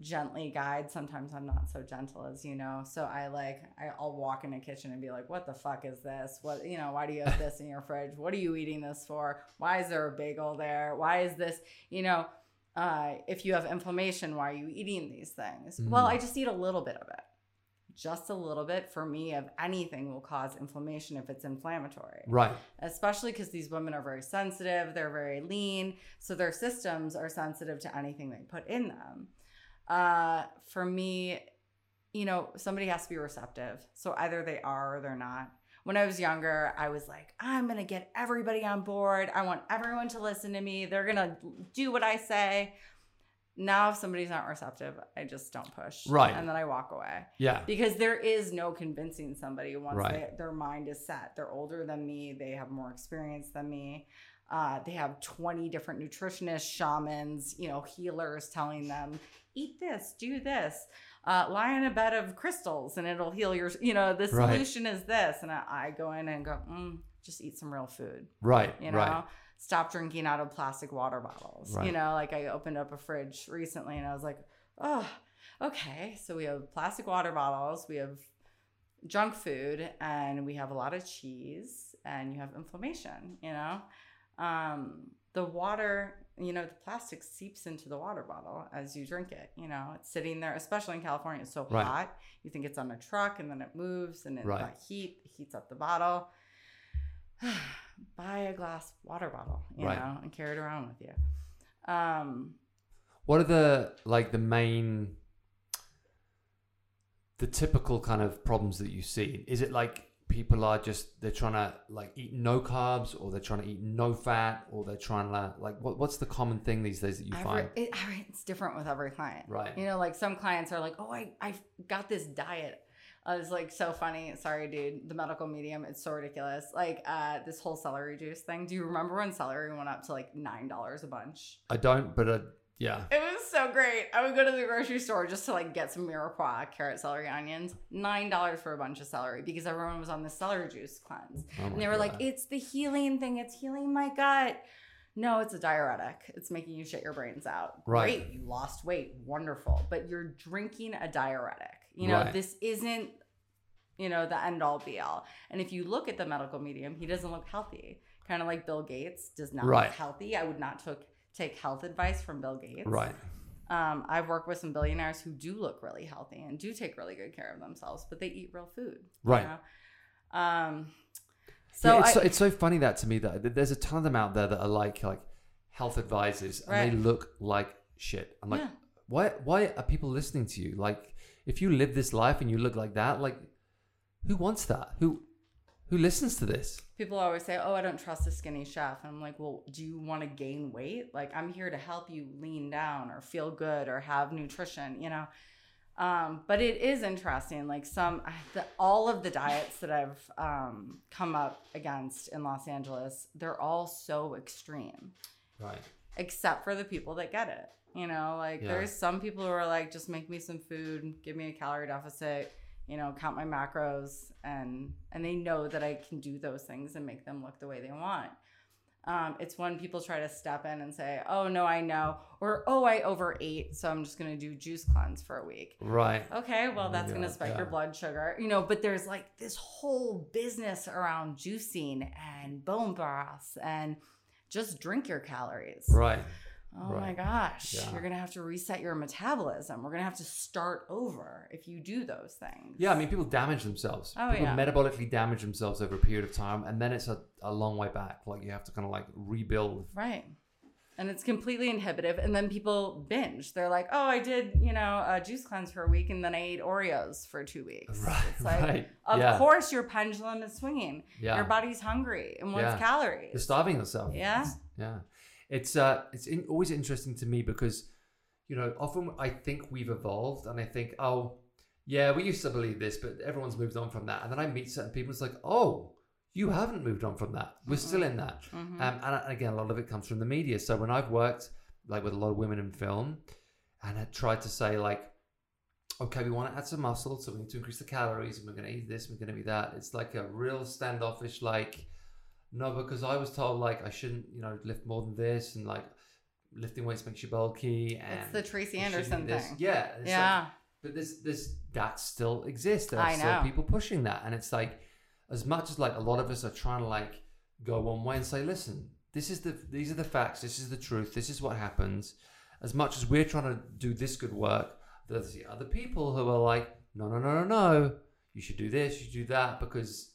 gently guide. Sometimes I'm not so gentle as you know. So I like I, I'll walk in a kitchen and be like, "What the fuck is this? What you know? Why do you have this in your fridge? What are you eating this for? Why is there a bagel there? Why is this? You know." Uh, if you have inflammation, why are you eating these things? Well, Mm. I just eat a little bit of it. Just a little bit for me of anything will cause inflammation if it's inflammatory Right. especially because these women are very sensitive they're very lean so their systems are sensitive to anything they put in them uh, for me you know somebody has to be receptive so either they are or they're not when i was younger i was like i'm gonna get everybody on board i want everyone to listen to me they're gonna do what i say Now, if somebody's not receptive, I just don't push. Right. And then I walk away Yeah. because there is no convincing somebody once Right. they, their mind is set. They're older than me, they have more experience than me. Uh, they have 20 different nutritionists, shamans, you know, healers telling them, eat this, do this, uh, lie in a bed of crystals and it'll heal your, you know, the Right. solution is this. And I, I go in and go, mm, just eat some real food Right. you know Right. stop drinking out of plastic water bottles you know like i opened up a fridge recently and i was like oh okay so we have plastic water bottles we have junk food and we have a lot of cheese and you have inflammation you know um, the water you know the plastic seeps into the water bottle as you drink it you know it's sitting there especially in california it's so Right. hot you think it's on a truck and then it moves and it Right. that heat heats up the bottle buy a glass water bottle, you Right. know, and carry it around with you. Um, What are the like the main the typical kind of problems that you see? Is it like people are just they're trying to like eat no carbs or they're trying to eat no fat or they're trying to like what what's the common thing these days that you every, find? it, it's different with every client. Right. You know, like some clients are like, "Oh, I I got this diet." I was like so funny. Sorry, dude. The medical medium, it's so ridiculous. Like uh, this whole celery juice thing. Do you remember when celery went up to like nine dollars a bunch? I don't, but uh, yeah. It was so great. I would go to the grocery store just to like get some mirepoix, carrot, celery, onions. Nine dollars for a bunch of celery because everyone was on the celery juice cleanse. Oh And they were like, it's the healing thing. It's healing my gut. No, it's a diuretic. It's making you shit your brains out. Right. Great. You lost weight. Wonderful. But you're drinking a diuretic. You know, Right. this isn't, you know, the end all be all. And if you look at the medical medium, he doesn't look healthy. Kind of like Bill Gates does not Right. look healthy. I would not took, take health advice from Bill Gates. right. Um, I've worked with some billionaires who do look really healthy and do take really good care of themselves, but they eat real food. you Right. know? Um, so yeah, it's, I, so, it's so funny that to me that there's a ton of them out there that are like like health advisors and they look like shit. I'm like, Yeah. why why are people listening to you? Like, if you live this life and you look like that, like, who wants that? Who who listens to this? people always say, "Oh, I don't trust a skinny chef," and I'm like, "Well, do you want to gain weight? Like, I'm here to help you lean down or feel good or have nutrition, you know." Um, but it is interesting. Like some, the, all of the diets that I've um, come up against in Los Angeles, they're all so extreme. Right. except for the people that get it. You know, like Yeah. there's some people who are like, just make me some food, give me a calorie deficit, you know, count my macros, and and they know that I can do those things and make them look the way they want. Um, it's when people try to step in and say, "Oh no, I know," or "Oh, I overate, so I'm just gonna do juice cleanse for a week." Right. Okay, well, Oh, that's going to yeah, spike your blood sugar, you know. But there's like this whole business around juicing and bone broths and just drink your calories. Right. Oh my gosh, Yeah. you're going to have to reset your metabolism. We're going to have to start over if you do those things. Yeah, I mean, people damage themselves. Oh, people yeah. metabolically damage themselves over a period of time, and then it's a, a long way back. Like you have to kind of like rebuild. Right. And it's completely inhibitive. And then people binge. They're like, oh, I did, you know, a juice cleanse for a week and then I ate Oreos for two weeks. Right. It's like, right. of yeah. course, your pendulum is swinging. Yeah. Your body's hungry and wants calories. You're starving yourself. Yeah. It's- yeah. It's uh, it's in, always interesting to me because, you know, often I think we've evolved, and I think, oh, yeah, we used to believe this, but everyone's moved on from that. And then I meet certain people, it's like, oh, you haven't moved on from that. We're still in that. Mhm. Um, and again, a lot of it comes from the media. So when I've worked like with a lot of women in film, and I tried to say like, okay, we want to add some muscle, so we need to increase the calories, and we're going to eat this, we're going to eat that. It's like a real standoffish, like, no, because I was told like I shouldn't, you know, lift more than this, and like lifting weights makes you bulky. And It's the Tracy Anderson this. thing. Yeah. it's like- Yeah. but this this that still exists. There are I still people pushing that, and it's like as much as like a lot of us are trying to like go one way and say, listen, this is the these are the facts, this is the truth, this is what happens. As much as we're trying to do this good work, there's the other people who are like, no, no, no, no, no, you should do this, you should do that because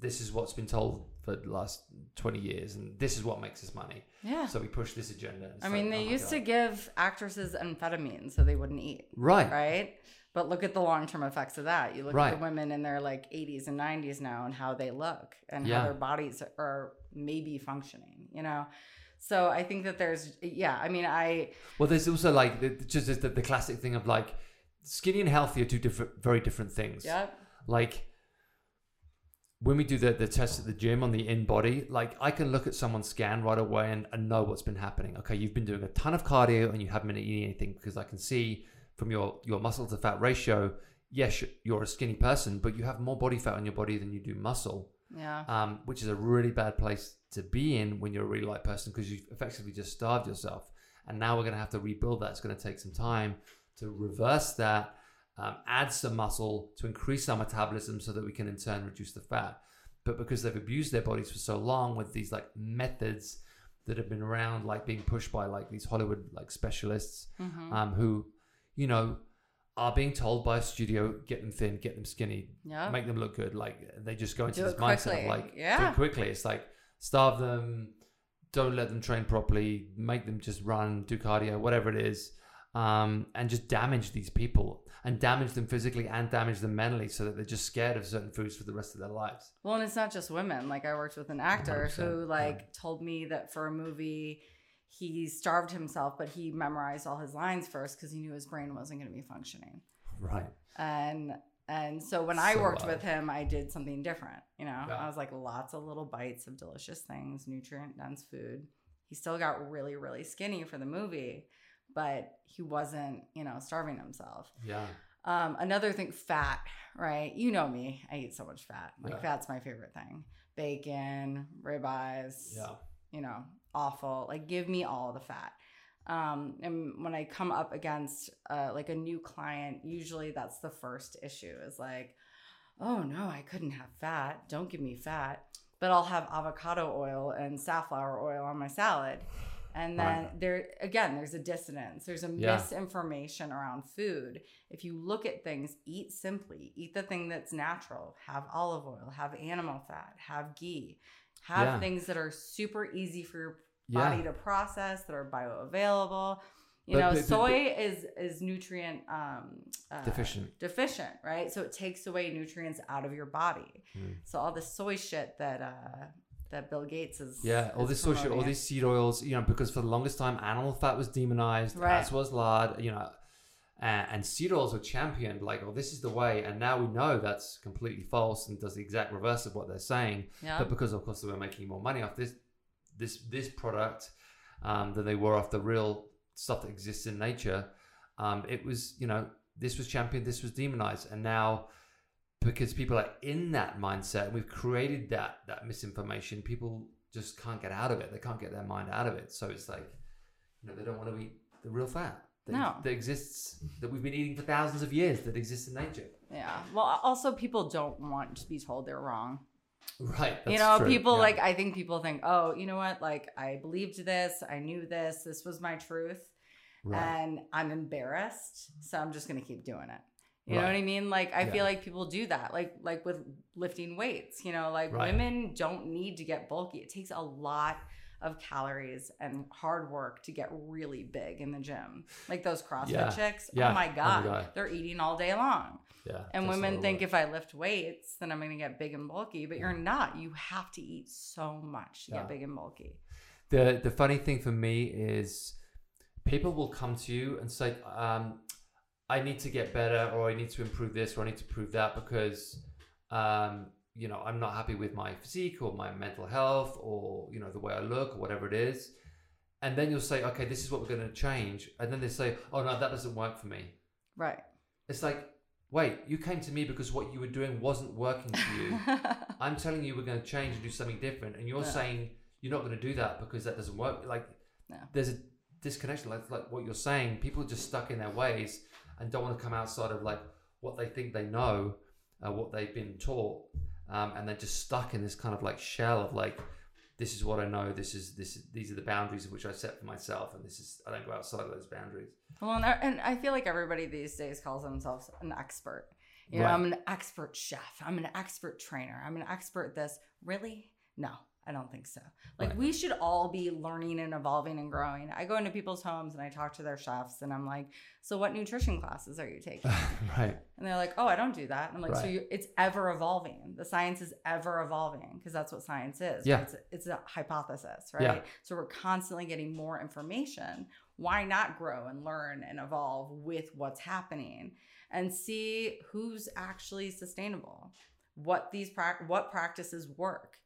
this is what's been told for the last 20 years and this is what makes us money. Yeah. So we push this agenda. I mean, oh they my used to give actresses amphetamine so they wouldn't eat, Right. right? But look at the long term effects of that. You look Right. at the women in their like 80s and 90s now and how they look and Yeah. how their bodies are maybe functioning, you know? So I think that there's, yeah, I mean, I, Well, there's also like the, just the, the classic thing of like skinny and healthy are two different, very different things. yeah, Like when we do the, the test at the gym on the InBody, like I can look at someone's scan right away and, and know what's been happening. Okay, you've been doing a ton of cardio and you haven't been eating anything because I can see from your, your muscle to fat ratio, yes, you're a skinny person, but you have more body fat on your body than you do muscle yeah, um, which is a really bad place to be in when you're a really light person because you've effectively just starved yourself. And now we're going to have to rebuild that. It's going to take some time to reverse that, um, add some muscle to increase our metabolism so that we can in turn reduce the fat. But because they've abused their bodies for so long with these like methods that have been around, like being pushed by like these Hollywood like specialists hmm um, who, you know, are being told by a studio, get them thin, get them skinny, yeah. make them look good. Like they just go into Do this mindset of like Yeah. quickly. It's like starve them, don't let them train properly, make them just run, do cardio, whatever it is, um, and just damage these people and damage them physically and damage them mentally, so that they're just scared of certain foods for the rest of their lives. Well, and it's not just women. Like I worked with an actor 100%, who yeah. like told me that for a movie he starved himself, but he memorized all his lines first because he knew his brain wasn't going to be functioning. Right. And and so when I worked wild. with him, I did something different. You know, Yeah. I was like lots of little bites of delicious things, nutrient dense food. He still got really really skinny for the movie, but he wasn't you know starving himself. Yeah. Um, another thing, fat, right? You know me. I eat so much fat. Like Yeah. fat's my favorite thing. Bacon, ribeyes, Yeah. you know, awful. Like give me all the fat. Um, and when I come up against uh, like a new client, usually that's the first issue is like, oh no, I couldn't have fat. Don't give me fat. But I'll have avocado oil and safflower oil on my salad. And then Right. there again, there's a dissonance. There's a Yeah. misinformation around food. If you look at things, eat simply. Eat the thing that's natural. Have olive oil, have animal fat, have ghee. Have Yeah. things that are super easy for your Yeah. body to process that are bioavailable. You But- know, but- but- soy is is nutrient um, uh, Deficient. deficient, right? So it takes away nutrients out of your body. Mm. So all this soy shit that uh, that Bill Gates is Yeah, all is this of all these seed oils, you know, because for the longest time, animal fat was demonized, Right. as was lard, you know, and, and seed oils were championed, like, oh, this is the way. And now we know that's completely false and does the exact reverse of what they're saying. yeah. But because, of course, they were making more money off this this this product um, than they were off the real stuff that exists in nature, um, it was, you know, this was championed, this was demonized, and now because people are in that mindset, we've created that that misinformation. People just can't get out of it. They can't get their mind out of it. So it's like, you know, they don't want to eat the real fat that, No. that exists that we've been eating for thousands of years that exists in nature. yeah. Well, also people don't want to be told they're wrong. Right. you know, true, people yeah. like I think people think, oh, you know what? Like I believed this, I knew this, this was my truth, right. and I'm embarrassed, so I'm just gonna keep doing it. You know what I mean? Like I Yeah. feel like people do that, like like with lifting weights. You know, like Right. women don't need to get bulky. It takes a lot of calories and hard work to get really big in the gym. Like those CrossFit Yeah. chicks. Yeah. Oh my Oh god, they're eating all day long. yeah. And takes a lot women think if I lift weights, then I'm going to get big and bulky, but you're not. You have to eat so much to get big and bulky. the the funny thing for me is people will come to you and say um, i need to get better or i need to improve this or i need to prove that because um, you know i'm not happy with my physique or my mental health or you know the way i look or whatever it is and then you'll say okay this is what we're going to change and then they say oh no that doesn't work for me Right. it's like wait you came to me because what you were doing wasn't working for you I'm telling you we're going to change and do something different, and you're saying you're not going to do that because that doesn't work. Like No. there's a disconnection. Like like what you're saying, people are just stuck in their ways and don't want to come outside of like what they think they know, uh, what they've been taught, um, and they're just stuck in this kind of like shell of like this is what I know. This is this. Is, these are the boundaries of which I set for myself, and this is I don't go outside of those boundaries. well, and I, and I feel like everybody these days calls themselves an expert. You know, Right. I'm an expert chef. I'm an expert trainer. I'm an expert this. Really? No, I don't think so. Like Right. we should all be learning and evolving and growing. I go into people's homes and I talk to their chefs and I'm like, "So what nutrition classes are you taking?" right. And they're like, "Oh, I don't do that." And I'm like, "So you, it's ever evolving. The science is ever evolving because that's what science is. Yeah. It's, it's a hypothesis, right? Yeah. So we're constantly getting more information. Why not grow and learn and evolve with what's happening and see who's actually sustainable? What these prac- what practices work?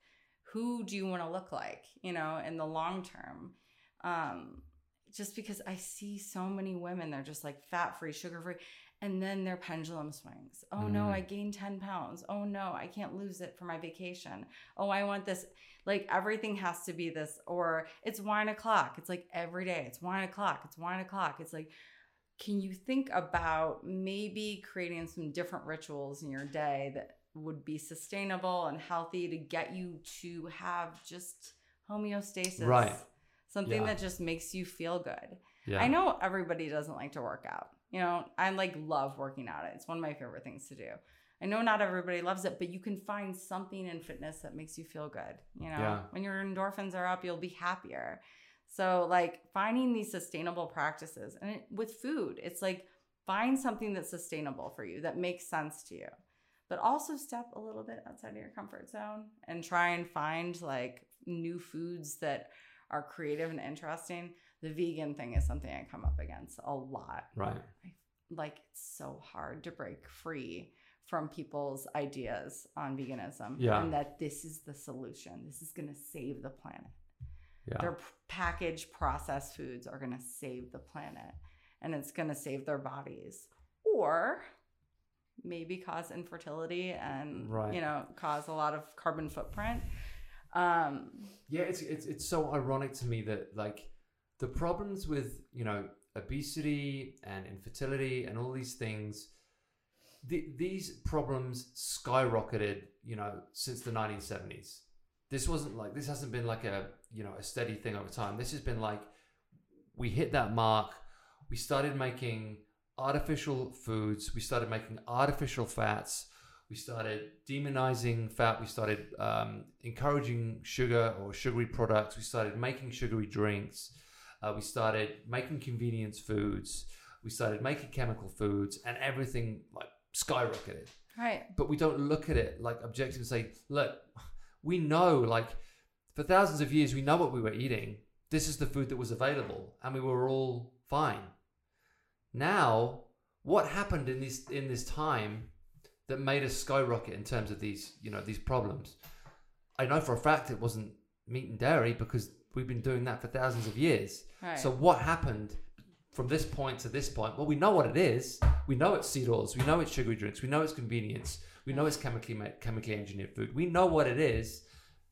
Who do you want to look like, you know, in the long term? Um, just because I see so many women, they're just like fat free, sugar free, and then their pendulum swings. Oh no, Mm. I gained 10 pounds. Oh no, I can't lose it for my vacation. Oh, I want this. Like everything has to be this, or it's wine o'clock. It's like every day, it's wine o'clock, it's wine o'clock. It's like, can you think about maybe creating some different rituals in your day that would be sustainable and healthy to get you to have just homeostasis? Right. Something Yeah. that just makes you feel good. Yeah. I know everybody doesn't like to work out. You know, I like love working out. It's one of my favorite things to do. I know not everybody loves it, but you can find something in fitness that makes you feel good. You know, Yeah. when your endorphins are up, you'll be happier. So, like finding these sustainable practices and it, with food, it's like find something that's sustainable for you that makes sense to you, but also step a little bit outside of your comfort zone and try and find like new foods that are creative and interesting. The vegan thing is something I come up against a lot. Right. Like it's so hard to break free from people's ideas on veganism Yeah. and that this is the solution. This is going to save the planet. Yeah. Their p- packaged processed foods are going to save the planet and it's going to save their bodies or maybe cause infertility and Right. you know cause a lot of carbon footprint. Um Yeah, it's it's it's so ironic to me that like the problems with you know obesity and infertility and all these things, the, these problems skyrocketed you know since the 1970s. This wasn't like this hasn't been like a you know a steady thing over time. This has been like we hit that mark. We started making artificial foods. We started making artificial fats. We started demonizing fat. We started um, encouraging sugar or sugary products. We started making sugary drinks. Uh, we started making convenience foods. We started making chemical foods, and everything like skyrocketed. right. But we don't look at it like objectively and say, look, we know like for thousands of years we know what we were eating. This is the food that was available, and we were all fine. Now, what happened in this in this time that made us skyrocket in terms of these you know these problems? I know for a fact it wasn't meat and dairy because we've been doing that for thousands of years. Right. So what happened from this point to this point? Well, we know what it is. We know it's seed oils. We know it's sugary drinks. We know it's convenience. We know it's chemically chemically engineered food. We know what it is,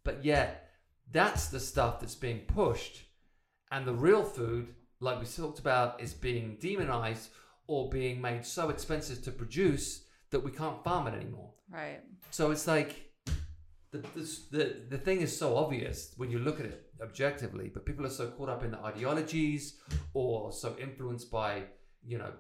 but yet that's the stuff that's being pushed, and the real food, like we talked about, is being demonized or being made so expensive to produce that we can't farm it anymore. right. So it's like the, the, the, the thing is so obvious when you look at it objectively, but people are so caught up in the ideologies or so influenced by, you know,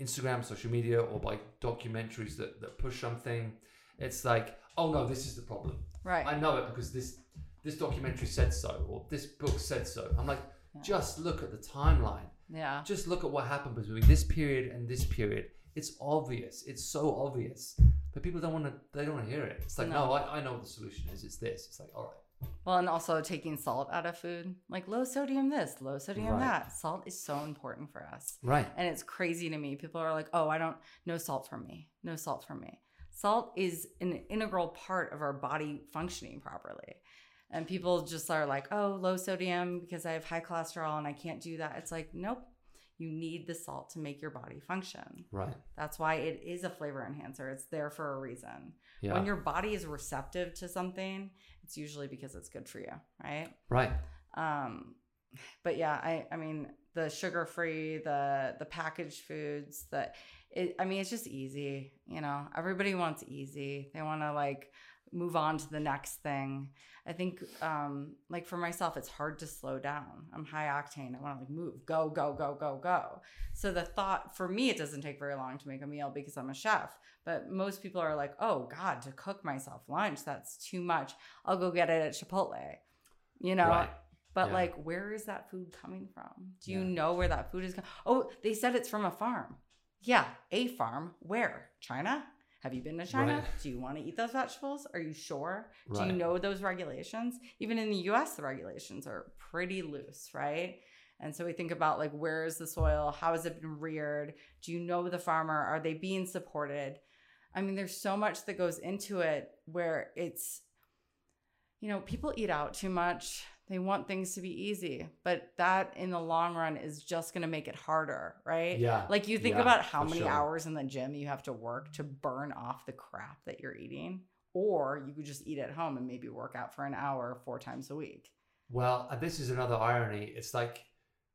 Instagram, social media, or by documentaries that, that push something. It's like, oh no, this is the problem. Right. I know it because this this documentary said so, or this book said so. I'm like, Yeah. just look at the timeline. yeah. Just look at what happened between this period and this period. It's obvious. It's so obvious. But people don't want to. They don't want to hear it. It's like, no, No. I, I know what the solution is. It's this. It's like, all right. Well, and also taking salt out of food, like low sodium this, low sodium Right. that. Salt is so important for us. Right. And it's crazy to me. People are like, oh, I don't, no salt for me. No salt for me. Salt is an integral part of our body functioning properly. And people just are like, oh, low sodium because I have high cholesterol and I can't do that. It's like, nope. You need the salt to make your body function. Right. That's why it is a flavor enhancer. It's there for a reason. Yeah. When your body is receptive to something, it's usually because it's good for you, right? right. Um, but yeah, I I mean the sugar free, the the packaged foods, that it, I mean it's just easy. You know, everybody wants easy. They want to like move on to the next thing. I think, um, like for myself, it's hard to slow down. I'm high octane. I want to like move, go, go, go, go, go. So the thought for me, it doesn't take very long to make a meal because I'm a chef. But most people are like, oh God, to cook myself lunch, that's too much. I'll go get it at Chipotle, you know? Right. But Yeah. like, where is that food coming from? Do you Yeah. know where that food is coming? Oh, they said it's from a farm. Yeah, a farm. Where? China? Have you been to China? Right. Do you want to eat those vegetables? Are you sure? Do you know those regulations? Even in the US, the regulations are pretty loose, right? And so we think about like where is the soil? How has it been reared? Do you know the farmer? Are they being supported? I mean, there's so much that goes into it where it's, you know, people eat out too much. They want things to be easy, but that in the long run is just going to make it harder, right? Yeah. Like you think Yeah, about how many sure. hours in the gym you have to work to burn off the crap that you're eating, or you could just eat at home and maybe work out for an hour four times a week. Well, uh, this is another irony. It's like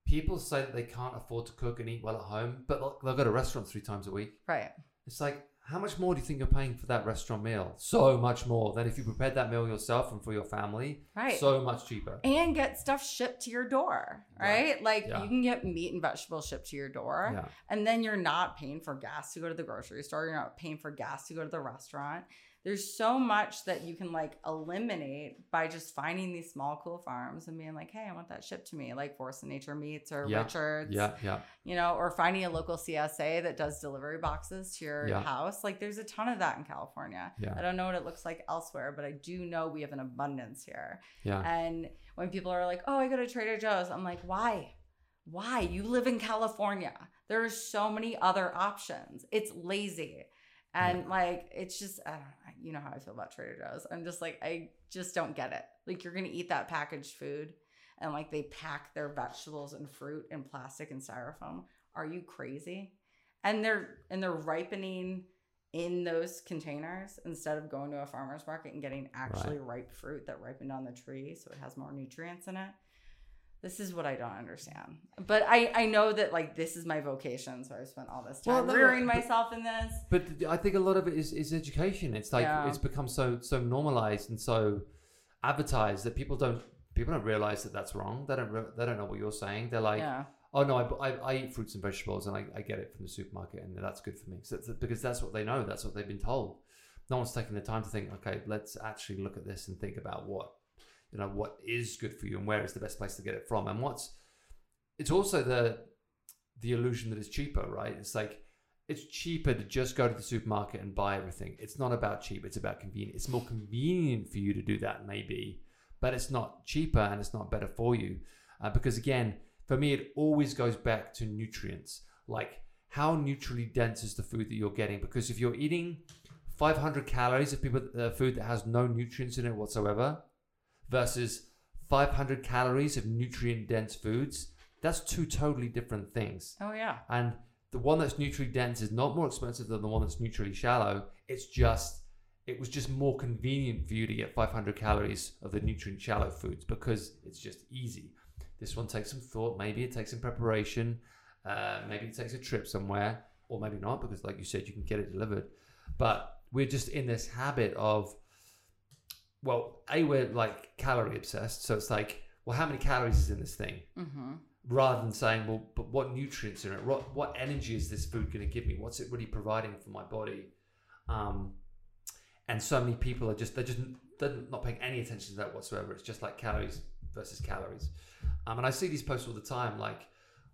people say that they can't afford to cook and eat well at home, but they'll, they'll go to restaurants three times a week. Right. It's like, how much more do you think you're paying for that restaurant meal? So much more than if you prepared that meal yourself and for your family. Right. So much cheaper. and get stuff shipped to your door, right? Right. Like Yeah. you can get meat and vegetables shipped to your door. Yeah. And then you're not paying for gas to go to the grocery store. You're not paying for gas to go to the restaurant. There's so much that you can like eliminate by just finding these small, cool farms and being like, hey, I want that shipped to me, like Force and Nature Meats or Yeah. Richards. Yeah. Yeah. You know, or finding a local CSA that does delivery boxes to your Yeah. house. Like there's a ton of that in California. Yeah. I don't know what it looks like elsewhere, but I do know we have an abundance here. Yeah. And when people are like, "Oh, I go to Trader Joe's," I'm like, "Why? Why? You live in California. There's so many other options. It's lazy." And like it's just I don't know, you know how I feel about Trader Joe's. I'm just like I just don't get it. Like you're going to eat that packaged food and like they pack their vegetables and fruit in plastic and styrofoam. Are you crazy? And they're and they're ripening in those containers instead of going to a farmer's market and getting actually ripe fruit that ripened on the tree so it has more nutrients in it. This is what I don't understand. But I, I know that like this is my vocation, so I spent all this Well, time no, rearing but- myself in this. But I think a lot of it is, is education. It's like Yeah. it's become so so normalized and so advertised that people don't people don't realize that that's wrong. They don't re- they don't know what you're saying. They're like, yeah. oh no, I, I, I eat fruits and vegetables and I, I get it from the supermarket and that's good for me. So because that's what they know. That's what they've been told. No one's taking the time to think. Okay, let's actually look at this and think about what you know what is good for you and where is the best place to get it from and what's. It's also the the illusion that it's cheaper, right? It's like it's cheaper to just go to the supermarket and buy everything. It's not about cheap, it's about convenient. It's more convenient for you to do that, maybe, but it's not cheaper and it's not better for you. Uh, because again, for me, it always goes back to nutrients. Like, how nutriently dense is the food that you're getting? Because if you're eating 500 calories of people, uh, food that has no nutrients in it whatsoever, versus 500 calories of nutrient dense foods, that's two totally different things. Oh yeah. And the one that's nutrient dense is not more expensive than the one that's nutrient shallow. It's just, it was just more convenient for you to get 500 calories of the nutrient shallow foods because it's just easy. This one takes some thought. Maybe it takes some preparation. Uh, maybe it takes a trip somewhere, or maybe not because, like you said, you can get it delivered. But we're just in this habit of, well, a we're like calorie obsessed. So it's like, well, how many calories is in this thing? Mm-hmm. rather than saying, well, but what nutrients are in it? What what energy is this food going to give me? What's it really providing for my body? Um, and so many people are just they're just they're not paying any attention to that whatsoever. It's just like calories versus calories. Um, and I see these posts all the time, like,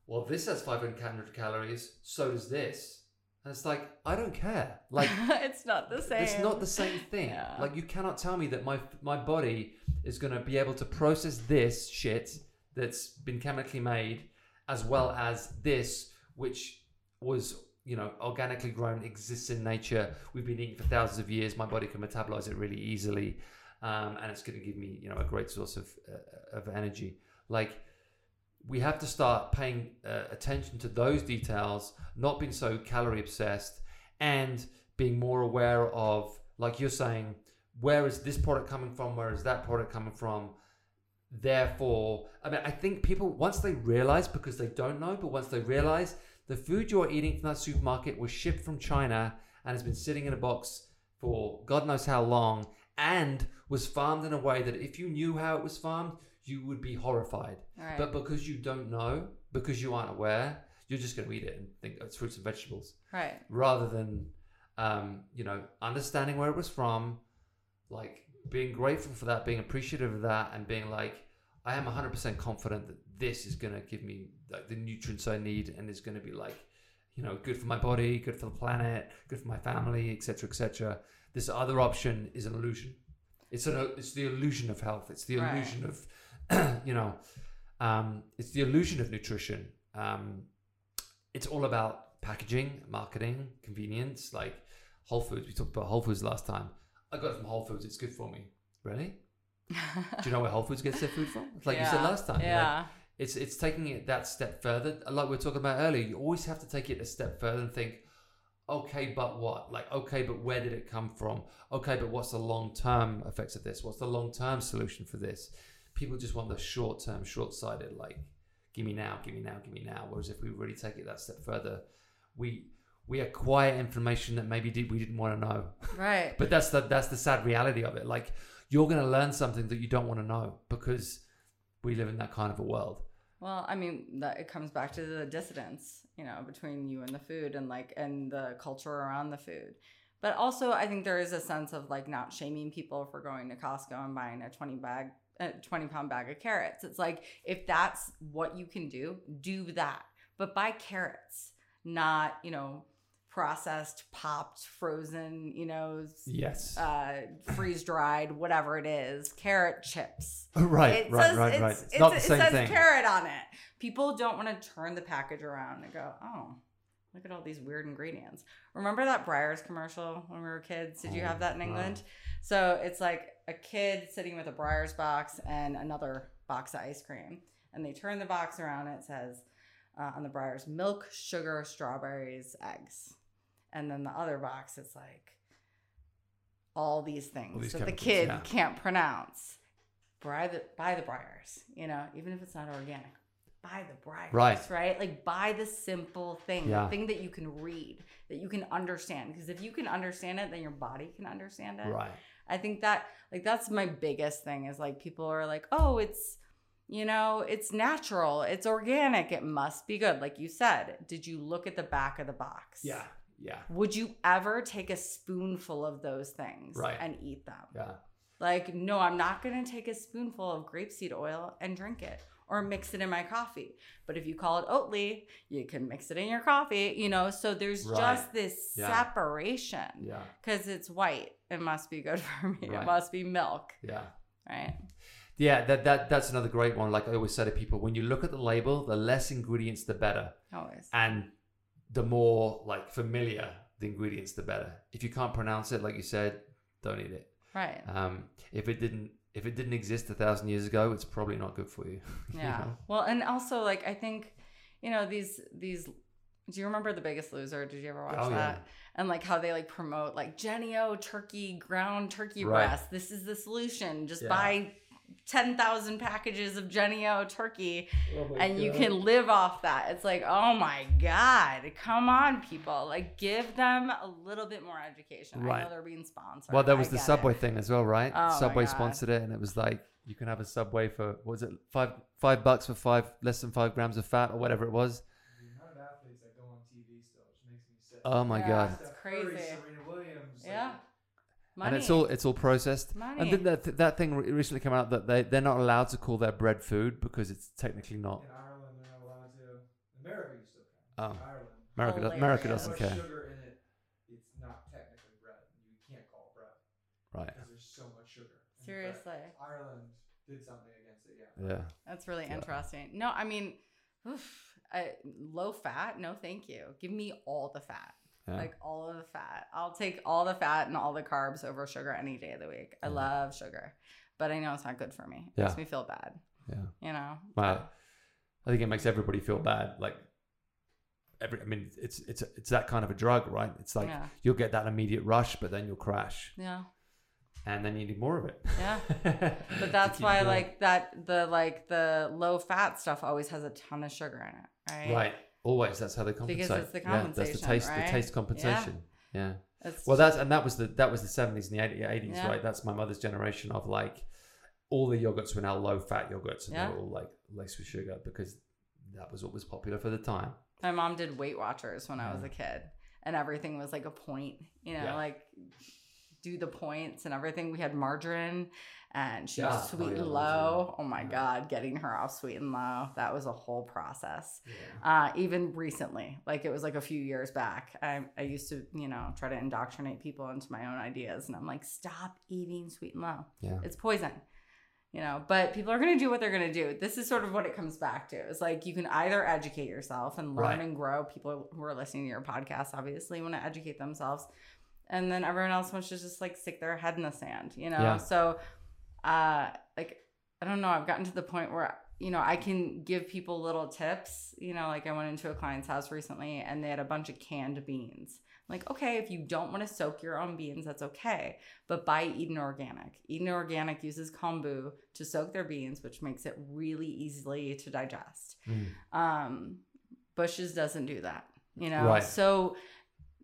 well, this has 500 calories, so does this. And it's like, I don't care. Like, it's not the same. it's not the same thing. Yeah. Like you cannot tell me that my my body is going to be able to process this shit that's been chemically made as well as this which was you know organically grown exists in nature we've been eating for thousands of years my body can metabolize it really easily um, and it's going to give me you know a great source of uh, of energy like we have to start paying uh, attention to those details not being so calorie obsessed and being more aware of like you're saying where is this product coming from where is that product coming from? Therefore i mean i think people once they realize because they don't know but once they realize the food you're eating from that supermarket was shipped from china and has been sitting in a box for god knows how long and was farmed in a way that if you knew how it was farmed, you would be horrified. Right. But because you don't know, because you aren't aware, you're just going to eat it and think it's fruits and vegetables right. rather than um, you know understanding where it was from like being grateful for that being appreciative of that and being like i am 100% confident that this is going to give me like the nutrients i need and is going to be like you know good for my body good for the planet good for my family etc etc this other option is an illusion it's an it's the illusion of health it's the Right. illusion of you know um, it's the illusion of nutrition um, it's all about packaging, marketing, convenience. Like Whole Foods, we talked about Whole Foods last time. I got it from Whole Foods. It's good for me. Really? Do you know where Whole Foods gets their food from? It's like you said last time. Like, Yeah. it's it's taking it that step further. Like we were talking about earlier, you always have to take it a step further and think, okay, but what? Like, okay, but where did it come from? Okay, but what's the long term effects of this? What's the long term solution for this? People just want the short term, short sighted, like, give me now, give me now, give me now. Whereas if we really take it that step further, we we acquire information that maybe did, we didn't want to know. right. But that's the that's the sad reality of it. Like you're going to learn something that you don't want to know because we live in that kind of a world. Well, I mean, that it comes back to the dissidence, you know, between you and the food and like and the culture around the food. But also, I think there is a sense of like not shaming people for going to Costco and buying a 20 bag a 20 pound bag of carrots. It's like if that's what you can do, do that. But buy carrots, not, you know, processed, popped, frozen, you know, Yes. uh, freeze dried, whatever it is, carrot chips. right, It right, says- right, right. It's, it's- not the it says thing. carrot on it. People don't want to turn the package around and go, oh, look at all these weird ingredients. Remember that Breyers commercial when we were kids? Did you Oh, have that in wow. England? So it's like a kid sitting with a Breyers box and another box of ice cream. And they turn the box around and it says uh, on the Breyers milk, sugar, strawberries, eggs. And then the other box, it's like all these things these that the kid yeah. can't pronounce. Buy the buy the Breyers, you know, even if it's not organic. Buy the Breyers, Right. Right? Like buy the simple thing, Yeah. the thing that you can read, that you can understand. Because if you can understand it, then your body can understand it. Right. I think that like that's my biggest thing is like people are like, oh, it's you know, it's natural, it's organic, it must be good. Like you said, did you look at the back of the box? Yeah. Yeah. Would you ever take a spoonful of those things Right. and eat them? Yeah. Like, no, I'm not gonna take a spoonful of grapeseed oil and drink it or mix it in my coffee. But if you call it Oatly, you can mix it in your coffee, you know? So there's Right. just this Yeah. separation Yeah. because it's white. It must be good for me. Right. It must be milk, Yeah. right? Yeah, that, that that's another great one. Like I always say to people, when you look at the label, the less ingredients, the better, Always. and the more like familiar the ingredients, the better. If you can't pronounce it, like you said, don't eat it. Right. Um, if it didn't if it didn't exist a thousand years ago, it's probably not good for you. you Yeah. know? Well, and also like I think, you know, these these do you remember The Biggest Loser? Did you ever watch Oh, yeah. that? And like how they like promote like Jennie-O turkey ground turkey Right. breast. This is the solution. Just Yeah. buy 10,000 packages of Jennie-O turkey Oh and you can live off that. It's like, "Oh my god, come on people. Like give them a little bit more education." I Right. know they're being sponsored. Well, there I was the get it. Subway thing as well, right? Oh, Subway sponsored it, and it was like you can have a Subway for what was it five five bucks for five less than five grams of fat or whatever it was. The amount of athletes that go on TV still just makes me sick. Oh my Yeah. god! It's Steph Curry, crazy. Serena Williams. like, Yeah. Money. And it's all it's all processed. money. And then that that thing re- recently came out that they they're not allowed to call their bread food because it's technically not. In Ireland, they're not allowed to. America, you still can. Oh. Ireland. America, does, America doesn't care, sugar in it, it's not technically bread. You can't call it bread right? because there's so much sugar. in bread. Seriously. Ireland did something against it, yeah. Yeah, That's really Yeah. interesting. No, I mean, oof, I, low fat. No, thank you. Give me all the fat, yeah. like all of the fat. I'll take all the fat and all the carbs over sugar any day of the week. I love sugar, but I know it's not good for me. It Yeah. makes me feel bad. yeah. You know. Well, I think it makes everybody feel bad. Like every, I mean, it's it's it's that kind of a drug, right? It's like yeah. you'll get that immediate rush, but then you'll crash, Yeah. and then you need more of it. Yeah. but But that's why, like that, the like the low fat stuff always has a ton of sugar in it, right? right, always that's how they compensate. Because it's the Yeah, that's the taste, right? the taste compensation. Yeah, It's Well, that's and that was the that was the seventies and the eighties, Yeah. right? That's my mother's generation of like all the yogurts were now low fat yogurts and Yeah. they're all like laced with sugar because that was what was popular for the time. My mom did Weight Watchers when I was a kid, and everything was like a point, you know, Yeah. like do the points and everything. We had margarine, and she Yeah. was Oh, sweet yeah, and low. Oh my Yeah. god, getting her off sweet and low that was a whole process. Uh, even recently, like it was like a few years back, I, I used to, you know, try to indoctrinate people into my own ideas, and I'm like, stop eating sweet and low Yeah. it's poison you know but people are going to do what they're going to do this is sort of what it comes back to it's like you can either educate yourself and learn Right. and grow people who are listening to your podcast obviously want to educate themselves and then everyone else wants to just like stick their head in the sand you know Yeah. so uh like i don't know i've gotten to the point where you know i can give people little tips you know like i went into a client's house recently and they had a bunch of canned beans like okay if you don't want to soak your own beans that's okay but buy Eden Organic. Eden Organic uses kombu to soak their beans, which makes it really easily to digest. Mm. Um, Bush's doesn't do that, you know. Right. So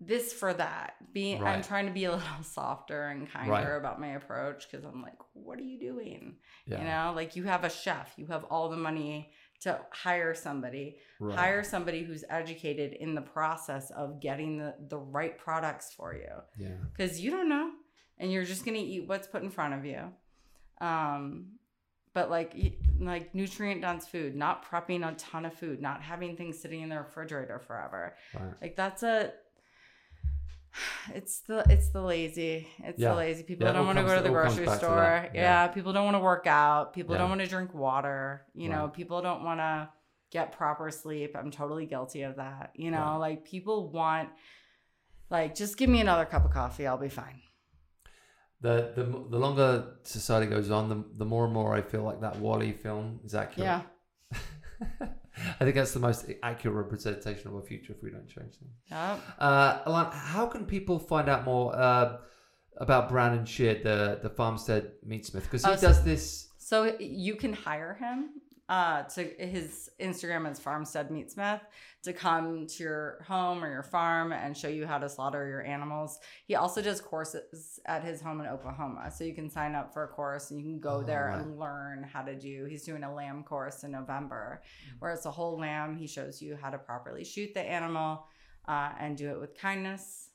this for that. Being, I'm trying to be a little softer and kinder Right. about my approach because I'm like, what are you doing? Yeah. You know, like you have a chef, you have all the money to hire somebody Right. hire somebody who's educated in the process of getting the, the right products for you Yeah. because you don't know and you're just gonna eat what's put in front of you um but like like nutrient dense food not prepping a ton of food not having things sitting in the refrigerator forever Right. like that's a it's the it's the lazy it's Yeah. the lazy people Yeah, don't want to go to the grocery store yeah. Yeah. people don't want to work out people don't want to drink water you know people don't want to get proper sleep i'm totally guilty of that you know Right. like people want like just give me another cup of coffee i'll be fine The, the the longer society goes on, the, the more and more I feel like that WALL-E film is accurate. yeah I think that's the most accurate representation of our future if we don't change things. Yep. Uh, Alan, how can people find out more uh, about Brandon Sheard, the the farmstead meatsmith? Because he Oh, so- does this. So you can hire him uh, to his Instagram is Farmstead Meatsmith to come to your home or your farm and show you how to slaughter your animals. He also does courses at his home in Oklahoma, so you can sign up for a course and you can go Oh, there right. and learn how to do. He's doing a lamb course in November, where it's a whole lamb. He shows you how to properly shoot the animal uh, and do it with kindness.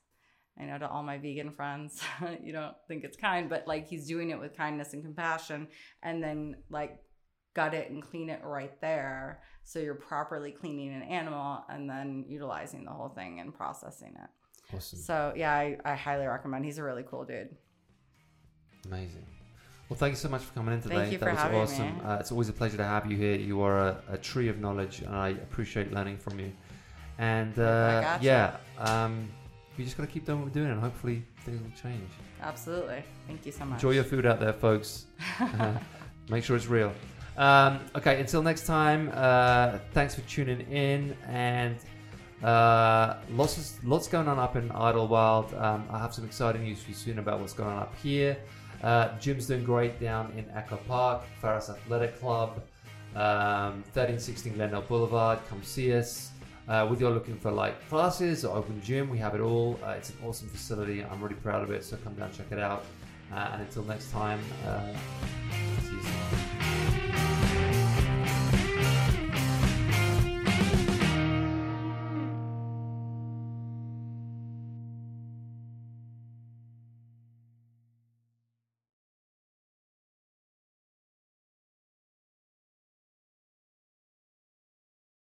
I know to all my vegan friends, you don't think it's kind, but like he's doing it with kindness and compassion, and then like gut it and clean it right there. So you're properly cleaning an animal and then utilizing the whole thing and processing it. Awesome, So yeah, I, I highly recommend. He's a really cool dude. amazing. Well, thank you so much for coming in today. Thank you that for was having awesome. me. Uh, it's always a pleasure to have you here. You are a, a tree of knowledge, and I appreciate learning from you. And uh, gotcha. yeah, um, we just got to keep doing what we're doing, and hopefully things will change. Absolutely. Thank you so much. Enjoy your food out there, folks. Uh, make sure it's real. Um, okay, until next time, uh, thanks for tuning in. And uh, lots, lots going on up in Idyllwild. Um, I have some exciting news for you soon about what's going on up here. Uh, gym's doing great down in Echo Park, Ferris Athletic Club, um, 1316 Glendale Boulevard. Come see us. Uh, whether you're looking for like classes or open gym, we have it all. Uh, it's an awesome facility. I'm really proud of it. So come down, check it out. Uh, and until next time, uh, see you soon.